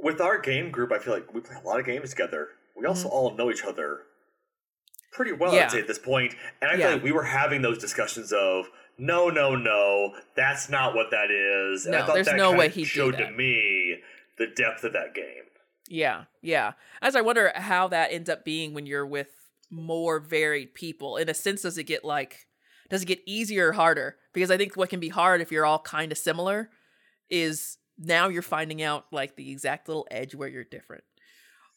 With our game group, I feel like we play a lot of games together. We also mm-hmm. all know each other pretty well, yeah. I'd say, at this point. And I feel like we were having those discussions of, no, no, no, that's not what that is. And no, I thought there's that no way he showed to me the depth of that game. Yeah, yeah. As I wonder how that ends up being when you're with more varied people. In a sense, does it get like does it get easier or harder? Because I think what can be hard if you're all kind of similar is now you're finding out like the exact little edge where you're different.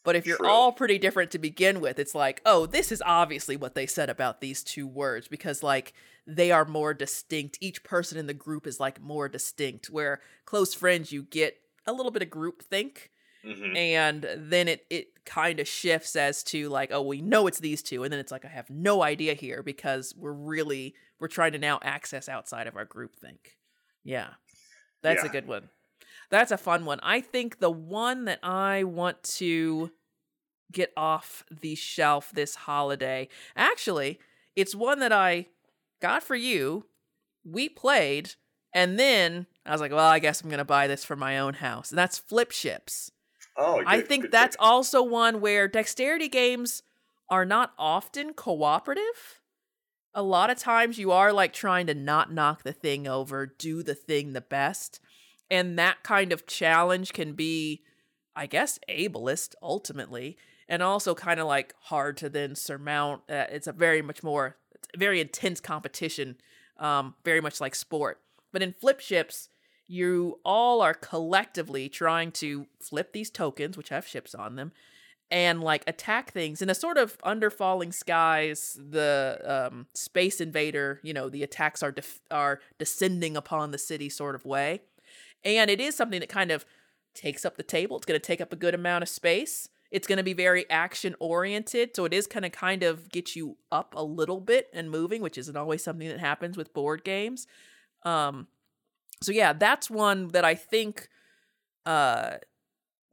But if you're True. all pretty different to begin with, it's like, oh, this is obviously what they said about these two words because like they are more distinct. Each person in the group is like more distinct. Where close friends, you get a little bit of group think. Mm-hmm. And then it it kind of shifts as to like, oh, we know it's these two, and then it's like I have no idea here because we're really we're trying to now access outside of our group think. Yeah, that's yeah. a good one. That's a fun one. I think the one that I want to get off the shelf this holiday, actually, it's one that I got for you. We played, and then I was like, well, I guess I'm going to buy this for my own house. And that's Flip Ships. Oh, good, I think that's pick. also one where dexterity games are not often cooperative. A lot of times you are like trying to not knock the thing over, do the thing the best. And that kind of challenge can be, I guess, ableist ultimately, and also kind of like hard to then surmount. Uh, it's a very much more, very intense competition, um, very much like sport. But in flip ships, you all are collectively trying to flip these tokens, which have ships on them, and like attack things in a sort of under falling skies. The um, space invader, you know, the attacks are def- are descending upon the city sort of way, and it is something that kind of takes up the table. It's going to take up a good amount of space. It's going to be very action oriented, so it is going to kind of get you up a little bit and moving, which isn't always something that happens with board games. Um, So yeah, that's one that I think uh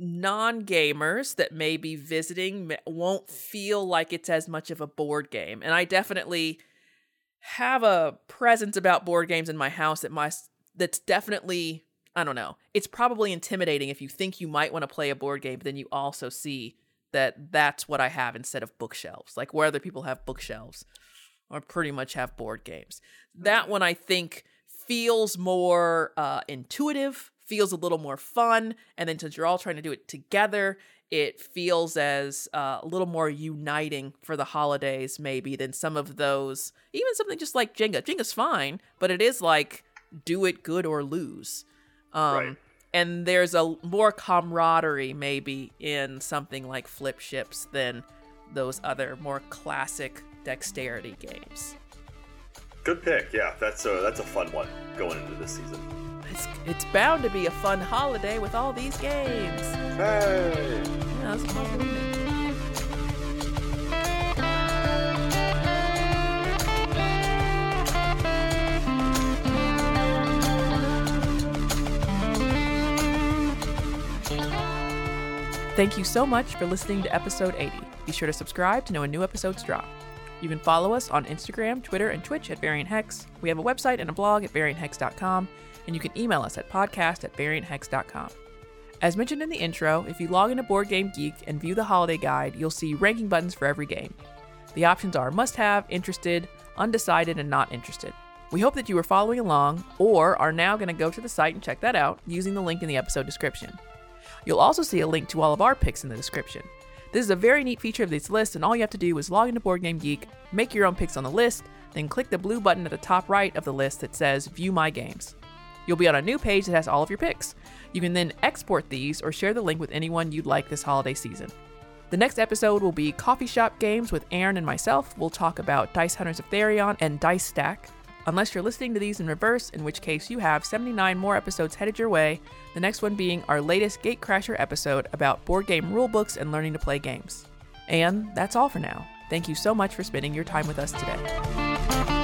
non-gamers that may be visiting won't feel like it's as much of a board game. And I definitely have a presence about board games in my house that my that's definitely I don't know. It's probably intimidating if you think you might want to play a board game, but then you also see that that's what I have instead of bookshelves. Like where other people have bookshelves or pretty much have board games. That one I think feels more uh, intuitive, feels a little more fun, and then since you're all trying to do it together, it feels as uh, a little more uniting for the holidays, maybe than some of those. Even something just like Jenga. Jenga's fine, but it is like do it good or lose. Um, right. And there's a more camaraderie maybe in something like Flip Ships than those other more classic dexterity games. Good pick. Yeah, that's a that's a fun one going into this season. It's it's bound to be a fun holiday with all these games. Hey. Yeah, that's fun. Thank you so much for listening to episode 80. Be sure to subscribe to know when new episodes drop. You can follow us on Instagram, Twitter, and Twitch at Variant Hex. We have a website and a blog at varianthex.com, and you can email us at podcast at varianthex.com. As mentioned in the intro, if you log into Board Game Geek and view the holiday guide, you'll see ranking buttons for every game. The options are must have, interested, undecided, and not interested. We hope that you are following along or are now going to go to the site and check that out using the link in the episode description. You'll also see a link to all of our picks in the description. This is a very neat feature of this list, and all you have to do is log into BoardGameGeek, make your own picks on the list, then click the blue button at the top right of the list that says View My Games. You'll be on a new page that has all of your picks. You can then export these or share the link with anyone you'd like this holiday season. The next episode will be Coffee Shop Games with Aaron and myself. We'll talk about Dice Hunters of Therion and Dice Stack unless you're listening to these in reverse, in which case you have 79 more episodes headed your way, the next one being our latest Gatecrasher episode about board game rulebooks and learning to play games. And that's all for now. Thank you so much for spending your time with us today.